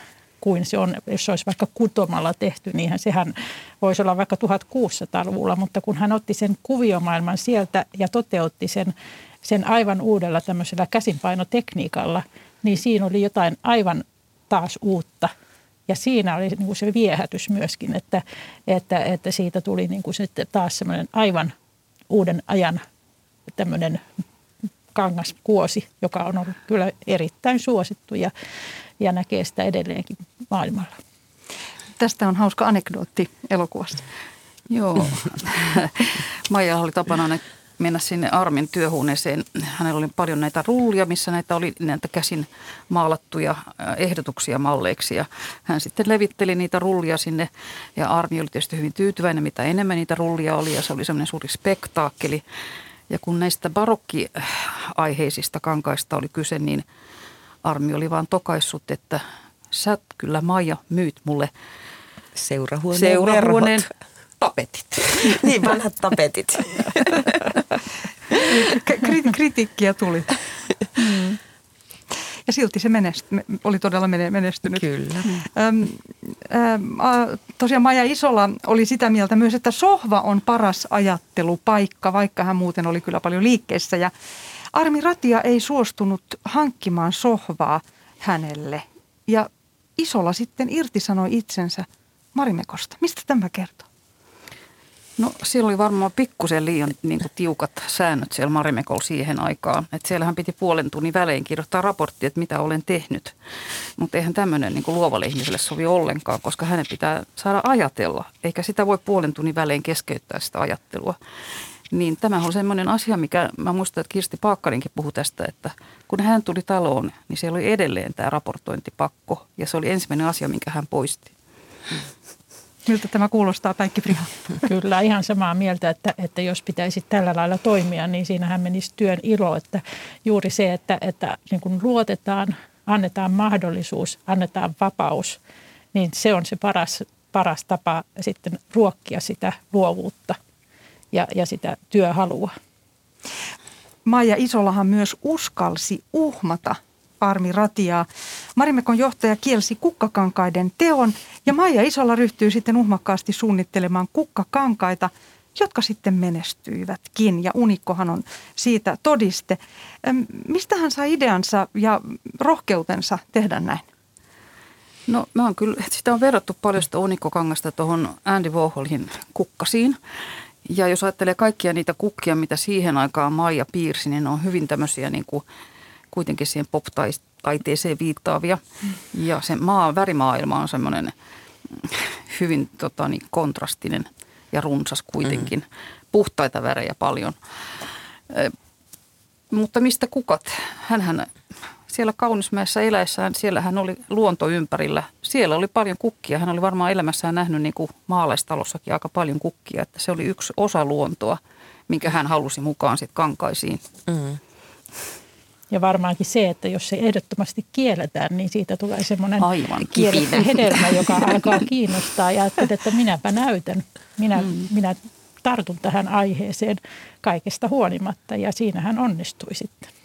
kuin se on, jos se olisi vaikka kutomalla tehty, niin sehän voisi olla vaikka 1600-luvulla, mutta kun hän otti sen kuviomaailman sieltä ja toteutti sen, sen aivan uudella tämmöisellä käsinpainotekniikalla, niin siinä oli jotain aivan taas uutta – ja siinä oli niin kuin se viehätys myöskin, että, että, että siitä tuli niin kuin sitten taas semmoinen aivan uuden ajan tämmöinen kangaskuosi, joka on ollut kyllä erittäin suosittu. Ja, ja näkee sitä edelleenkin maailmalla. Tästä on hauska anekdootti elokuvasta. Joo. Maija oli tapana mennä sinne Armin työhuoneeseen. Hänellä oli paljon näitä rullia, missä näitä oli näitä käsin maalattuja äh, ehdotuksia malleiksi. Ja hän sitten levitteli niitä rullia sinne ja Armi oli tietysti hyvin tyytyväinen, mitä enemmän niitä rullia oli ja se oli semmoinen suuri spektaakkeli. Ja kun näistä barokkiaiheisista kankaista oli kyse, niin Armi oli vaan tokaissut, että sä kyllä Maija myyt mulle seurahuoneen, seurahuoneen tapetit. niin, vanhat tapetit. Kritiikkiä tuli. Mm. Ja silti se menest, oli todella menestynyt. Kyllä. Öm, öm, tosiaan Maja Isola oli sitä mieltä myös, että sohva on paras ajattelupaikka, vaikka hän muuten oli kyllä paljon liikkeessä. Ja Armi Ratia ei suostunut hankkimaan sohvaa hänelle ja Isola sitten irtisanoi itsensä Marimekosta. Mistä tämä kertoo? No siellä oli varmaan pikkusen liian niin kuin, tiukat säännöt siellä Marimekolla siihen aikaan. Että siellähän piti puolen tunnin välein kirjoittaa raportti, että mitä olen tehnyt. Mutta eihän tämmöinen niin luovalle ihmiselle sovi ollenkaan, koska hänen pitää saada ajatella. Eikä sitä voi puolen tunnin välein keskeyttää sitä ajattelua. Niin tämä on semmoinen asia, mikä mä muistan, että Kirsti Paakkarinkin puhui tästä, että kun hän tuli taloon, niin siellä oli edelleen tämä raportointipakko. Ja se oli ensimmäinen asia, minkä hän poisti. Miltä tämä kuulostaa, Päikki Priha? Kyllä, ihan samaa mieltä, että, että jos pitäisi tällä lailla toimia, niin siinähän menisi työn ilo. Että juuri se, että, että niin kuin luotetaan, annetaan mahdollisuus, annetaan vapaus, niin se on se paras, paras tapa sitten ruokkia sitä luovuutta ja, ja sitä työhalua. Maija Isolahan myös uskalsi uhmata Armi Ratiaa. Marimekon johtaja kielsi kukkakankaiden teon ja Maija Isolla ryhtyy sitten uhmakkaasti suunnittelemaan kukkakankaita, jotka sitten menestyivätkin ja Unikkohan on siitä todiste. Mistä hän sai ideansa ja rohkeutensa tehdä näin? No mä oon kyllä, sitä on verrattu paljon sitä unikkokangasta tuohon Andy Warholin kukkasiin. Ja jos ajattelee kaikkia niitä kukkia, mitä siihen aikaan Maija piirsi, niin ne on hyvin tämmöisiä niin kuin kuitenkin siihen pop-taiteeseen viittaavia. Mm. Ja se maa, värimaailma on semmoinen hyvin tota, niin, kontrastinen ja runsas kuitenkin. Mm. Puhtaita värejä paljon. Mutta mistä kukat? Hänhän siellä Kaunismäessä eläessään, siellä hän oli luonto ympärillä. Siellä oli paljon kukkia. Hän oli varmaan elämässään nähnyt niin kuin maalaistalossakin aika paljon kukkia. Että se oli yksi osa luontoa, minkä hän halusi mukaan sitten kankaisiin. Mm. Ja varmaankin se, että jos se ehdottomasti kielletään, niin siitä tulee semmoinen Aivan kielletty hedelmä, joka alkaa kiinnostaa. Ja ajattelet, että minäpä näytän, minä, mm. minä tartun tähän aiheeseen kaikesta huolimatta. Ja siinä hän onnistui sitten.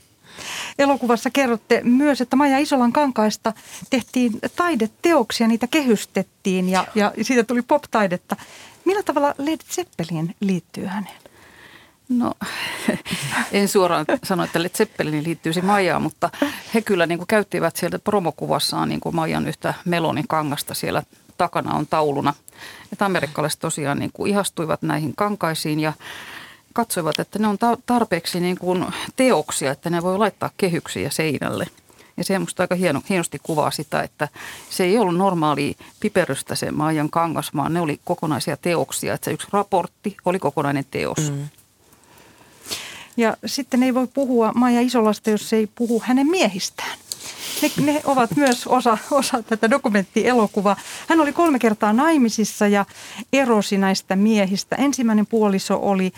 Elokuvassa kerrotte myös, että Maja Isolan kankaista tehtiin taideteoksia, niitä kehystettiin ja, ja siitä tuli pop-taidetta. Millä tavalla Led Zeppelin liittyy häneen? No en suoraan sano, että Led Zeppelin liittyisi Maijaan, mutta he kyllä niin kuin käyttivät sieltä promokuvassaan niin kuin Maijan yhtä melonin kangasta siellä takana on tauluna. Että amerikkalaiset tosiaan niin kuin ihastuivat näihin kankaisiin ja katsoivat, että ne on tarpeeksi niin kuin teoksia, että ne voi laittaa kehyksiä seinälle. Ja se musta aika hieno, hienosti kuvaa sitä, että se ei ollut normaali piperystä se Maijan kangas, vaan ne oli kokonaisia teoksia. Että se yksi raportti oli kokonainen teos. Mm. Ja sitten ei voi puhua Maija Isolasta, jos ei puhu hänen miehistään. Ne, ne ovat myös osa, osa tätä dokumenttielokuvaa. Hän oli kolme kertaa naimisissa ja erosi näistä miehistä. Ensimmäinen puoliso oli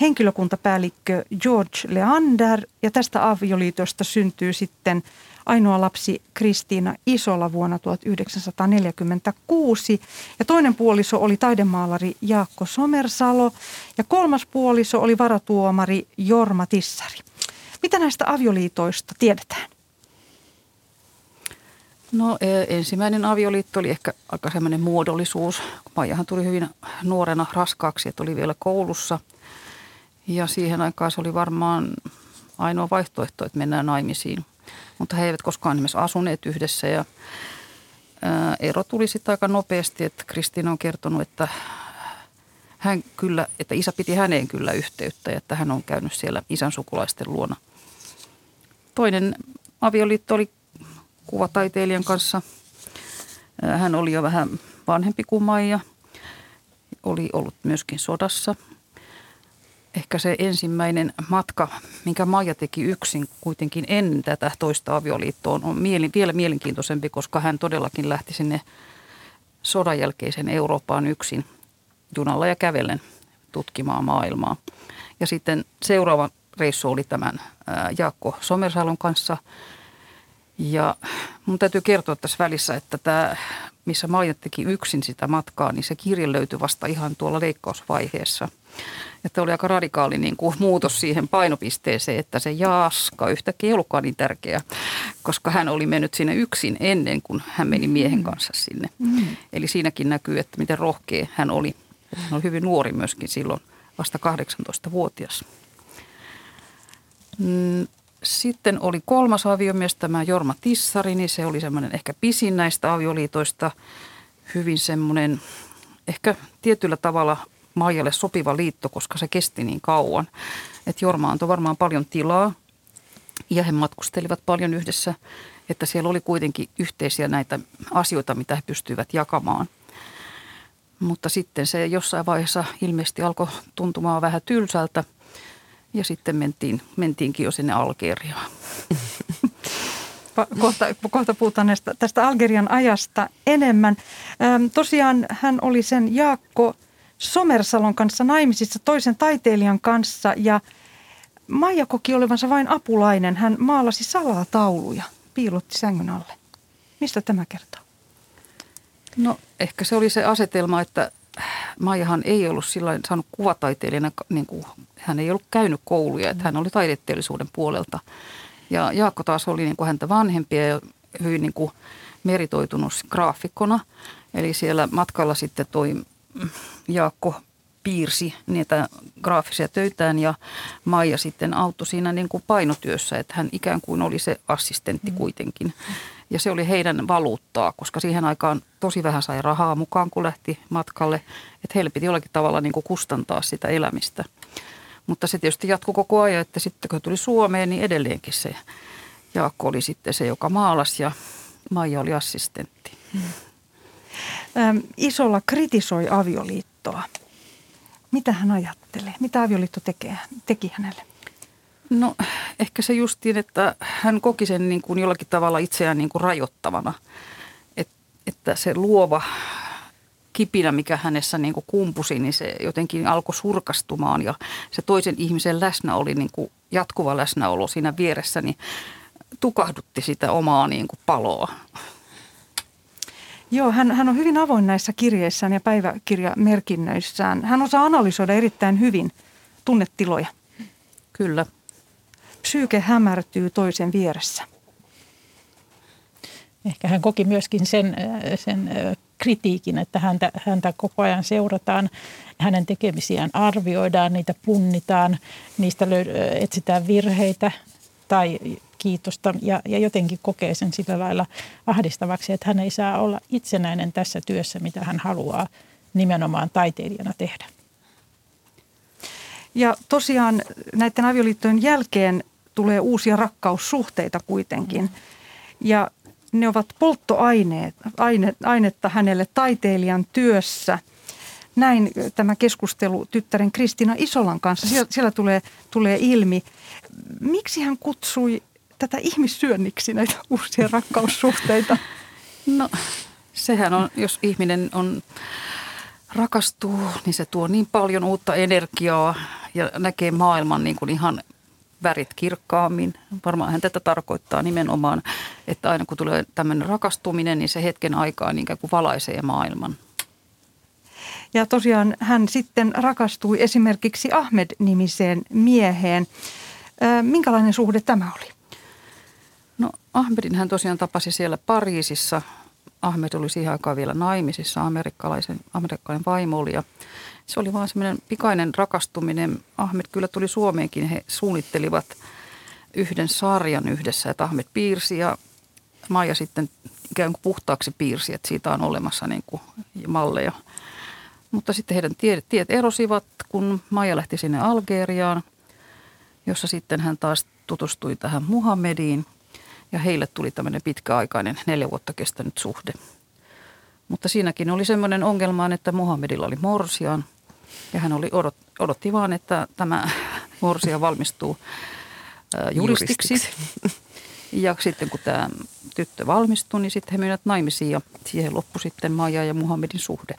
henkilökuntapäällikkö George Leander ja tästä avioliitosta syntyy sitten ainoa lapsi Kristiina Isola vuonna 1946 ja toinen puoliso oli taidemaalari Jaakko Somersalo ja kolmas puoliso oli varatuomari Jorma Tissari. Mitä näistä avioliitoista tiedetään? No e, ensimmäinen avioliitto oli ehkä aika semmoinen muodollisuus. Maijahan tuli hyvin nuorena raskaaksi, että oli vielä koulussa. Ja siihen aikaan se oli varmaan ainoa vaihtoehto, että mennään naimisiin mutta he eivät koskaan nimessä asuneet yhdessä ja ää, ero tuli sitten aika nopeasti, että Kristiina on kertonut, että hän kyllä, että isä piti häneen kyllä yhteyttä ja että hän on käynyt siellä isän sukulaisten luona. Toinen avioliitto oli kuvataiteilijan kanssa. Hän oli jo vähän vanhempi kuin Maija. Oli ollut myöskin sodassa – ehkä se ensimmäinen matka, minkä Maija teki yksin kuitenkin ennen tätä toista avioliittoa, on mieli, vielä mielenkiintoisempi, koska hän todellakin lähti sinne sodan jälkeisen Eurooppaan yksin junalla ja kävellen tutkimaan maailmaa. Ja sitten seuraava reissu oli tämän Jaakko Somersalon kanssa. Ja mun täytyy kertoa tässä välissä, että tämä, missä Maija teki yksin sitä matkaa, niin se kirja löytyi vasta ihan tuolla leikkausvaiheessa – että oli aika radikaali niin kuin muutos siihen painopisteeseen, että se jaaska yhtäkkiä ei ollutkaan niin tärkeä, koska hän oli mennyt sinne yksin ennen kuin hän meni miehen kanssa sinne. Mm. Eli siinäkin näkyy, että miten rohkea hän oli. Hän oli hyvin nuori myöskin silloin, vasta 18-vuotias. Mm, sitten oli kolmas aviomies, tämä Jorma Tissari, niin se oli semmoinen ehkä pisin näistä avioliitoista. Hyvin semmoinen ehkä tietyllä tavalla Maijalle sopiva liitto, koska se kesti niin kauan. Että Jorma antoi varmaan paljon tilaa ja he matkustelivat paljon yhdessä, että siellä oli kuitenkin yhteisiä näitä asioita, mitä he pystyivät jakamaan. Mutta sitten se jossain vaiheessa ilmeisesti alkoi tuntumaan vähän tylsältä ja sitten mentiin, mentiinkin jo sinne Algeriaan. Kohta, kohta puhutaan näistä, tästä Algerian ajasta enemmän. Tosiaan hän oli sen Jaakko Somersalon kanssa naimisissa toisen taiteilijan kanssa ja Maija koki olevansa vain apulainen. Hän maalasi salaa tauluja, piilotti sängyn alle. Mistä tämä kertoo? No ehkä se oli se asetelma, että Maijahan ei ollut sillä saanut kuvataiteilijana, niin kuin, hän ei ollut käynyt kouluja, että hän oli taideteollisuuden puolelta. Ja Jaakko taas oli niin kuin häntä vanhempia ja hyvin niin kuin meritoitunut graafikkona. Eli siellä matkalla sitten toi Jaakko piirsi niitä graafisia töitään ja Maija sitten auttoi siinä niin kuin painotyössä, että hän ikään kuin oli se assistentti mm. kuitenkin. Ja se oli heidän valuuttaa, koska siihen aikaan tosi vähän sai rahaa mukaan, kun lähti matkalle. Että heille piti jollakin tavalla niin kuin kustantaa sitä elämistä. Mutta se tietysti jatkui koko ajan, että sitten kun tuli Suomeen, niin edelleenkin se Jaakko oli sitten se, joka maalasi ja Maija oli assistentti. Hmm. Isolla kritisoi avioliittoa. Mitä hän ajattelee? Mitä avioliitto tekee, teki hänelle? No ehkä se justiin, että hän koki sen niin kuin jollakin tavalla itseään niin kuin rajoittavana. Et, että se luova kipinä, mikä hänessä niin kuin kumpusi, niin se jotenkin alkoi surkastumaan ja se toisen ihmisen läsnä oli niin kuin jatkuva läsnäolo siinä vieressä, niin tukahdutti sitä omaa niin kuin paloa. Joo, hän, hän on hyvin avoin näissä kirjeissään ja päiväkirjamerkinnöissään. Hän osaa analysoida erittäin hyvin tunnetiloja. Kyllä. Psyyke hämärtyy toisen vieressä. Ehkä hän koki myöskin sen, sen kritiikin, että häntä, häntä koko ajan seurataan, hänen tekemisiään arvioidaan, niitä punnitaan, niistä löy- etsitään virheitä tai kiitosta ja, ja jotenkin kokee sen sillä lailla ahdistavaksi, että hän ei saa olla itsenäinen tässä työssä, mitä hän haluaa nimenomaan taiteilijana tehdä. Ja tosiaan näiden avioliittojen jälkeen tulee uusia rakkaussuhteita kuitenkin. Ja ne ovat polttoainetta hänelle taiteilijan työssä. Näin tämä keskustelu tyttären Kristina Isolan kanssa, siellä, siellä tulee, tulee ilmi. Miksi hän kutsui tätä ihmissyönniksi näitä uusia rakkaussuhteita? No sehän on, jos ihminen on rakastuu, niin se tuo niin paljon uutta energiaa ja näkee maailman niin kuin ihan värit kirkkaammin. Varmaan hän tätä tarkoittaa nimenomaan, että aina kun tulee tämmöinen rakastuminen, niin se hetken aikaa niin kuin valaisee maailman. Ja tosiaan hän sitten rakastui esimerkiksi Ahmed-nimiseen mieheen. Minkälainen suhde tämä oli? No Ahmedin hän tosiaan tapasi siellä Pariisissa. Ahmed oli siihen aikaan vielä naimisissa, amerikkalaisen, amerikkalainen vaimo oli ja se oli vaan semmoinen pikainen rakastuminen. Ahmed kyllä tuli Suomeenkin, he suunnittelivat yhden sarjan yhdessä, että Ahmed piirsi ja Maija sitten ikään kuin puhtaaksi piirsi, että siitä on olemassa niin kuin malleja. Mutta sitten heidän tiet, tiet erosivat, kun Maija lähti sinne Algeriaan, jossa sitten hän taas tutustui tähän Muhammediin – ja heille tuli tämmöinen pitkäaikainen neljä vuotta kestänyt suhde. Mutta siinäkin oli semmoinen ongelma, että Muhammedilla oli morsian ja hän oli odot, odotti vaan, että tämä morsia valmistuu juristiksi. juristiksi. Ja sitten kun tämä tyttö valmistui, niin sitten he menivät naimisiin ja siihen loppui sitten Maija ja Muhammedin suhde.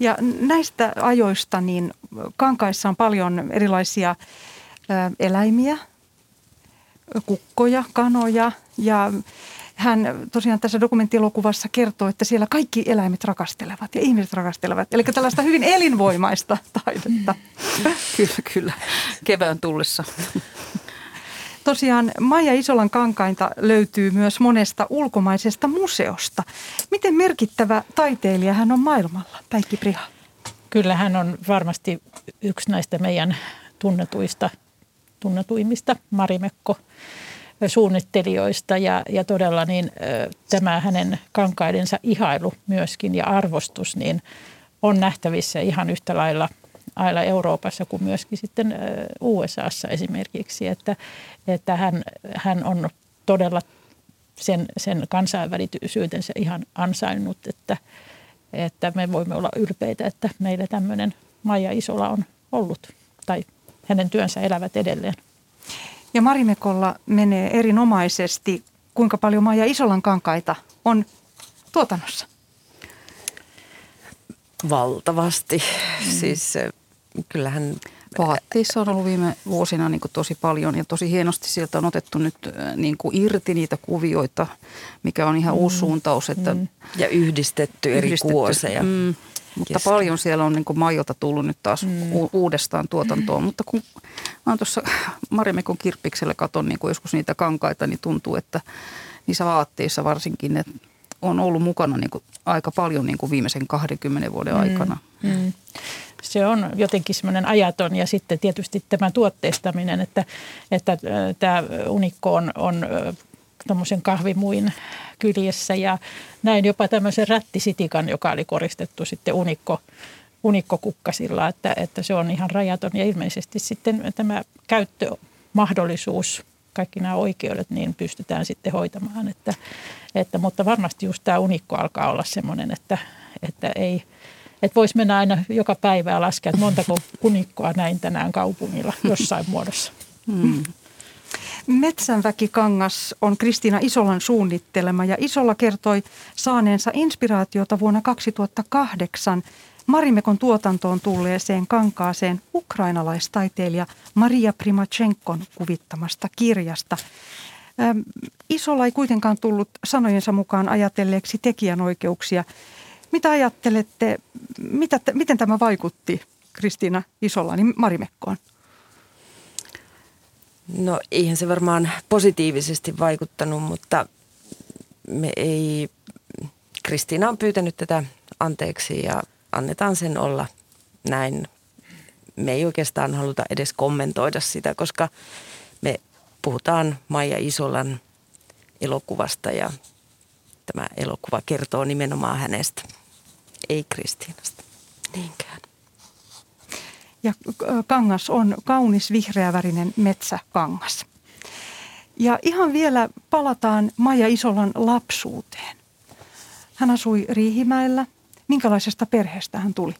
Ja näistä ajoista niin kankaissa on paljon erilaisia eläimiä, kukkoja, kanoja ja hän tosiaan tässä dokumenttielokuvassa kertoo, että siellä kaikki eläimet rakastelevat ja ihmiset rakastelevat. Eli tällaista hyvin elinvoimaista taidetta. Kyllä, kyllä. Kevään tullessa. Tosiaan Maija Isolan kankainta löytyy myös monesta ulkomaisesta museosta. Miten merkittävä taiteilija hän on maailmalla, Päikki Priha? Kyllä hän on varmasti yksi näistä meidän tunnetuista tunnetuimmista Marimekko suunnittelijoista ja, ja todella niin tämä hänen kankaidensa ihailu myöskin ja arvostus niin on nähtävissä ihan yhtä lailla ailla Euroopassa kuin myöskin sitten USAssa esimerkiksi, että, että hän, hän on todella sen, sen kansainvälisyytensä ihan ansainnut, että, että me voimme olla ylpeitä, että meillä tämmöinen Maija Isola on ollut tai hänen työnsä elävät edelleen. Ja Marimekolla menee erinomaisesti. Kuinka paljon Maija Isolan kankaita on tuotannossa? Valtavasti. Mm. Siis kyllähän Vaatteissa on ollut viime vuosina niin tosi paljon ja tosi hienosti sieltä on otettu nyt niin kuin irti niitä kuvioita, mikä on ihan mm. uusi suuntaus. Että mm. Ja yhdistetty eri yhdistetty. kuoseja. Mm. Mutta Kesken. paljon siellä on niin kuin Maijolta tullut nyt taas mm. uudestaan tuotantoon. Mm. Mutta kun mä oon tuossa Marimekon kirppiksellä katon niin joskus niitä kankaita, niin tuntuu, että niissä vaatteissa varsinkin ne on ollut mukana niin kuin aika paljon niin kuin viimeisen 20 vuoden mm. aikana. Mm se on jotenkin semmoinen ajaton ja sitten tietysti tämä tuotteistaminen, että, että tämä unikko on, on tuommoisen kahvimuin kyljessä ja näin jopa tämmöisen rättisitikan, joka oli koristettu sitten unikko, unikkokukkasilla, että, että se on ihan rajaton ja ilmeisesti sitten tämä käyttömahdollisuus, kaikki nämä oikeudet, niin pystytään sitten hoitamaan. Että, että, mutta varmasti just tämä unikko alkaa olla semmoinen, että, että ei – että voisi mennä aina joka päivä laskea, että montako kunikkoa näin tänään kaupungilla jossain muodossa. Hmm. Metsänväkikangas on Kristiina Isolan suunnittelema ja Isolla kertoi saaneensa inspiraatiota vuonna 2008 Marimekon tuotantoon tulleeseen kankaaseen ukrainalaistaiteilija Maria Primachenkon kuvittamasta kirjasta. Isolla ei kuitenkaan tullut sanojensa mukaan ajatelleeksi tekijänoikeuksia. Mitä ajattelette, mitä, miten tämä vaikutti Kristiina Isolani Marimekkoon? No eihän se varmaan positiivisesti vaikuttanut, mutta me ei, Kristiina on pyytänyt tätä anteeksi ja annetaan sen olla näin. Me ei oikeastaan haluta edes kommentoida sitä, koska me puhutaan Maija Isolan elokuvasta ja tämä elokuva kertoo nimenomaan hänestä ei Kristiinasta niinkään. Ja kangas on kaunis vihreävärinen metsäkangas. Ja ihan vielä palataan Maija Isolan lapsuuteen. Hän asui Riihimäellä. Minkälaisesta perheestä hän tuli?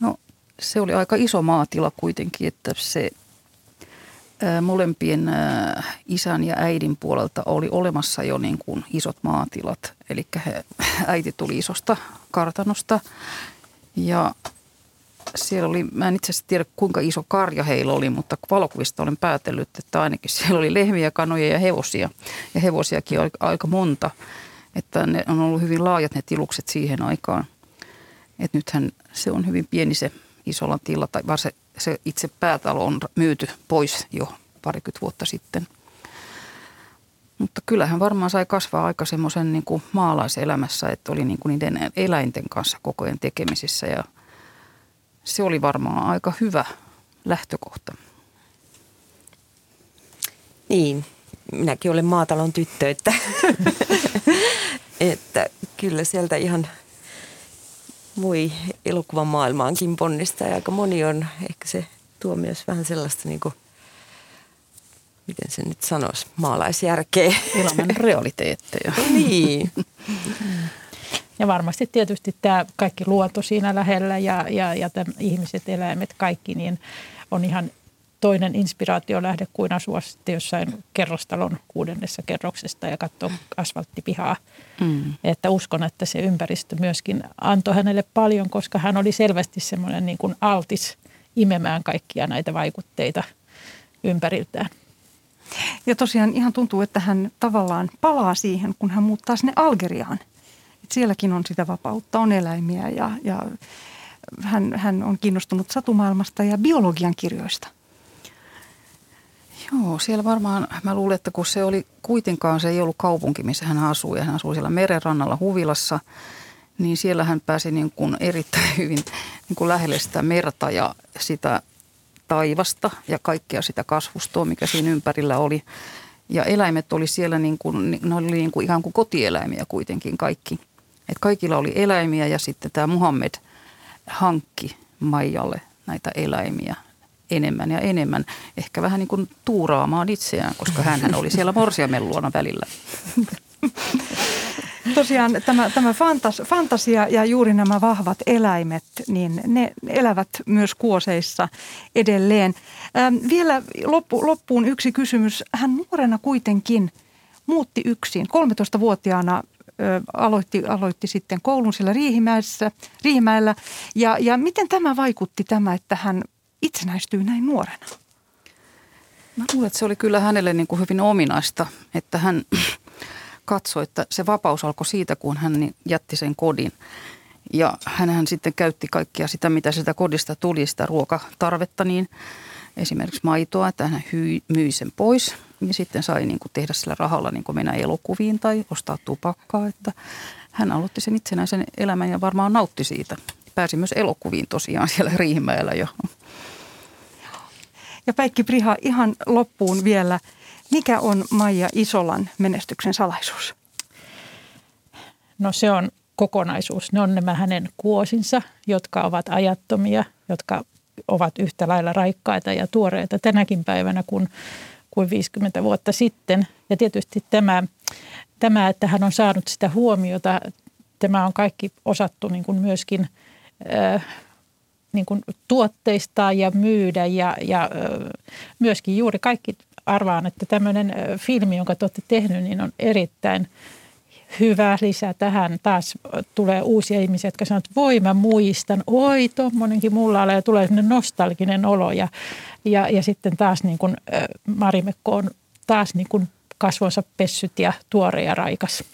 No se oli aika iso maatila kuitenkin, että se molempien isän ja äidin puolelta oli olemassa jo niin kuin isot maatilat. Eli äiti tuli isosta kartanosta ja siellä oli, mä en itse asiassa tiedä kuinka iso karja heillä oli, mutta valokuvista olen päätellyt, että ainakin siellä oli lehmiä, kanoja ja hevosia. Ja hevosiakin oli aika monta, että ne on ollut hyvin laajat ne tilukset siihen aikaan. Että nythän se on hyvin pieni se Isolan tila, tai vaan se se itse päätalo on myyty pois jo parikymmentä vuotta sitten. Mutta kyllähän varmaan sai kasvaa aika semmoisen niin kuin maalaiselämässä, että oli niin kuin niiden eläinten kanssa koko ajan tekemisissä ja se oli varmaan aika hyvä lähtökohta. Niin, minäkin olen maatalon tyttö, että, että kyllä sieltä ihan voi elokuvan maailmaankin ponnistaa ja aika moni on, ehkä se tuo myös vähän sellaista niin kuin, miten se nyt sanoisi, maalaisjärkeä. Elämän realiteetteja. niin. Ja varmasti tietysti tämä kaikki luonto siinä lähellä ja, ja, ja tämän ihmiset, eläimet, kaikki, niin on ihan toinen inspiraatiolähde kuin asua sitten jossain kerrostalon kuudennessa kerroksesta ja katsoa asfalttipihaa. Mm. Että uskon, että se ympäristö myöskin antoi hänelle paljon, koska hän oli selvästi semmoinen niin kuin altis imemään kaikkia näitä vaikutteita ympäriltään. Ja tosiaan ihan tuntuu, että hän tavallaan palaa siihen, kun hän muuttaa sinne Algeriaan. Et sielläkin on sitä vapautta, on eläimiä ja, ja hän, hän on kiinnostunut satumaailmasta ja biologian kirjoista. Joo, siellä varmaan, mä luulen, että kun se oli kuitenkaan, se ei ollut kaupunki, missä hän asui, ja hän asui siellä merenrannalla Huvilassa, niin siellä hän pääsi niin kuin erittäin hyvin niin kuin lähelle sitä merta ja sitä taivasta ja kaikkea sitä kasvustoa, mikä siinä ympärillä oli. Ja eläimet oli siellä niin kuin, ne oli niin kuin ihan kuin kotieläimiä kuitenkin kaikki. Et kaikilla oli eläimiä ja sitten tämä Muhammed hankki Maijalle näitä eläimiä enemmän ja enemmän. Ehkä vähän niin kuin tuuraamaan itseään, koska hän oli siellä morsiamen luona välillä. Tosiaan tämä, tämä fantas, fantasia ja juuri nämä vahvat eläimet, niin ne elävät myös kuoseissa edelleen. Ähm, vielä loppu, loppuun yksi kysymys. Hän nuorena kuitenkin muutti yksin. 13-vuotiaana ö, aloitti, aloitti sitten koulun siellä Riihimäessä, Riihimäellä. Ja, ja miten tämä vaikutti tämä, että hän itsenäistyy näin nuorena? Mä luulen, että se oli kyllä hänelle niin kuin hyvin ominaista, että hän katsoi, että se vapaus alkoi siitä, kun hän jätti sen kodin. Ja hän sitten käytti kaikkia sitä, mitä sitä kodista tuli, sitä ruokatarvetta, niin esimerkiksi maitoa, että hän hyi, myi sen pois. Ja sitten sai niin kuin tehdä sillä rahalla niin kuin mennä elokuviin tai ostaa tupakkaa. Että hän aloitti sen itsenäisen elämän ja varmaan nautti siitä. Pääsi myös elokuviin tosiaan siellä Riihimäellä jo. Ja Päikki Priha, ihan loppuun vielä. Mikä on Maija Isolan menestyksen salaisuus? No se on kokonaisuus. Ne on nämä hänen kuosinsa, jotka ovat ajattomia, jotka ovat yhtä lailla raikkaita ja tuoreita tänäkin päivänä kuin, kuin 50 vuotta sitten. Ja tietysti tämä, tämä, että hän on saanut sitä huomiota, tämä on kaikki osattu niin kuin myöskin niin kuin tuotteistaa ja myydä ja, ja myöskin juuri kaikki arvaan, että tämmöinen filmi, jonka te olette tehnyt, niin on erittäin hyvä lisä tähän. Taas tulee uusia ihmisiä, jotka sanoo, että voi mä muistan, oi tuommoinenkin mulla ole ja tulee sellainen nostalginen olo ja, ja, ja sitten taas niin kuin Marimekko on taas niin kuin kasvonsa pessyt ja tuore ja raikas.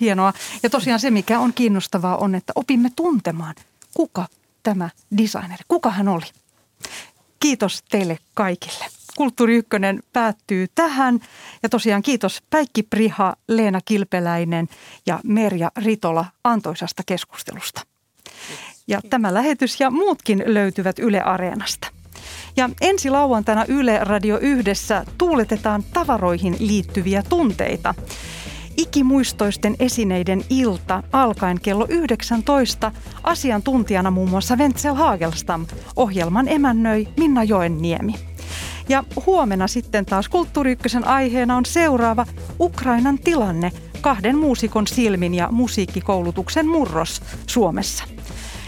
Hienoa. Ja tosiaan se, mikä on kiinnostavaa, on, että opimme tuntemaan, kuka tämä designeri, kuka hän oli. Kiitos teille kaikille. Kulttuuri Ykkönen päättyy tähän. Ja tosiaan kiitos Päikki Priha, Leena Kilpeläinen ja Merja Ritola antoisasta keskustelusta. Ja tämä lähetys ja muutkin löytyvät Yle Areenasta. Ja ensi lauantaina Yle Radio Yhdessä tuuletetaan tavaroihin liittyviä tunteita. Ikimuistoisten esineiden ilta alkaen kello 19. Asiantuntijana muun muassa Wenzel Hagelstam. Ohjelman emännöi Minna Joenniemi. Ja huomenna sitten taas Kulttuuri aiheena on seuraava Ukrainan tilanne, kahden muusikon silmin ja musiikkikoulutuksen murros Suomessa.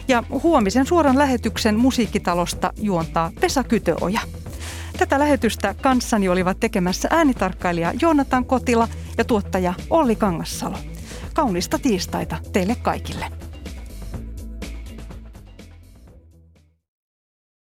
Ja huomisen suoran lähetyksen musiikkitalosta juontaa Pesa Kytöoja. Tätä lähetystä kanssani olivat tekemässä äänitarkkailija Joonatan Kotila ja tuottaja Olli Kangassalo. Kaunista tiistaita teille kaikille.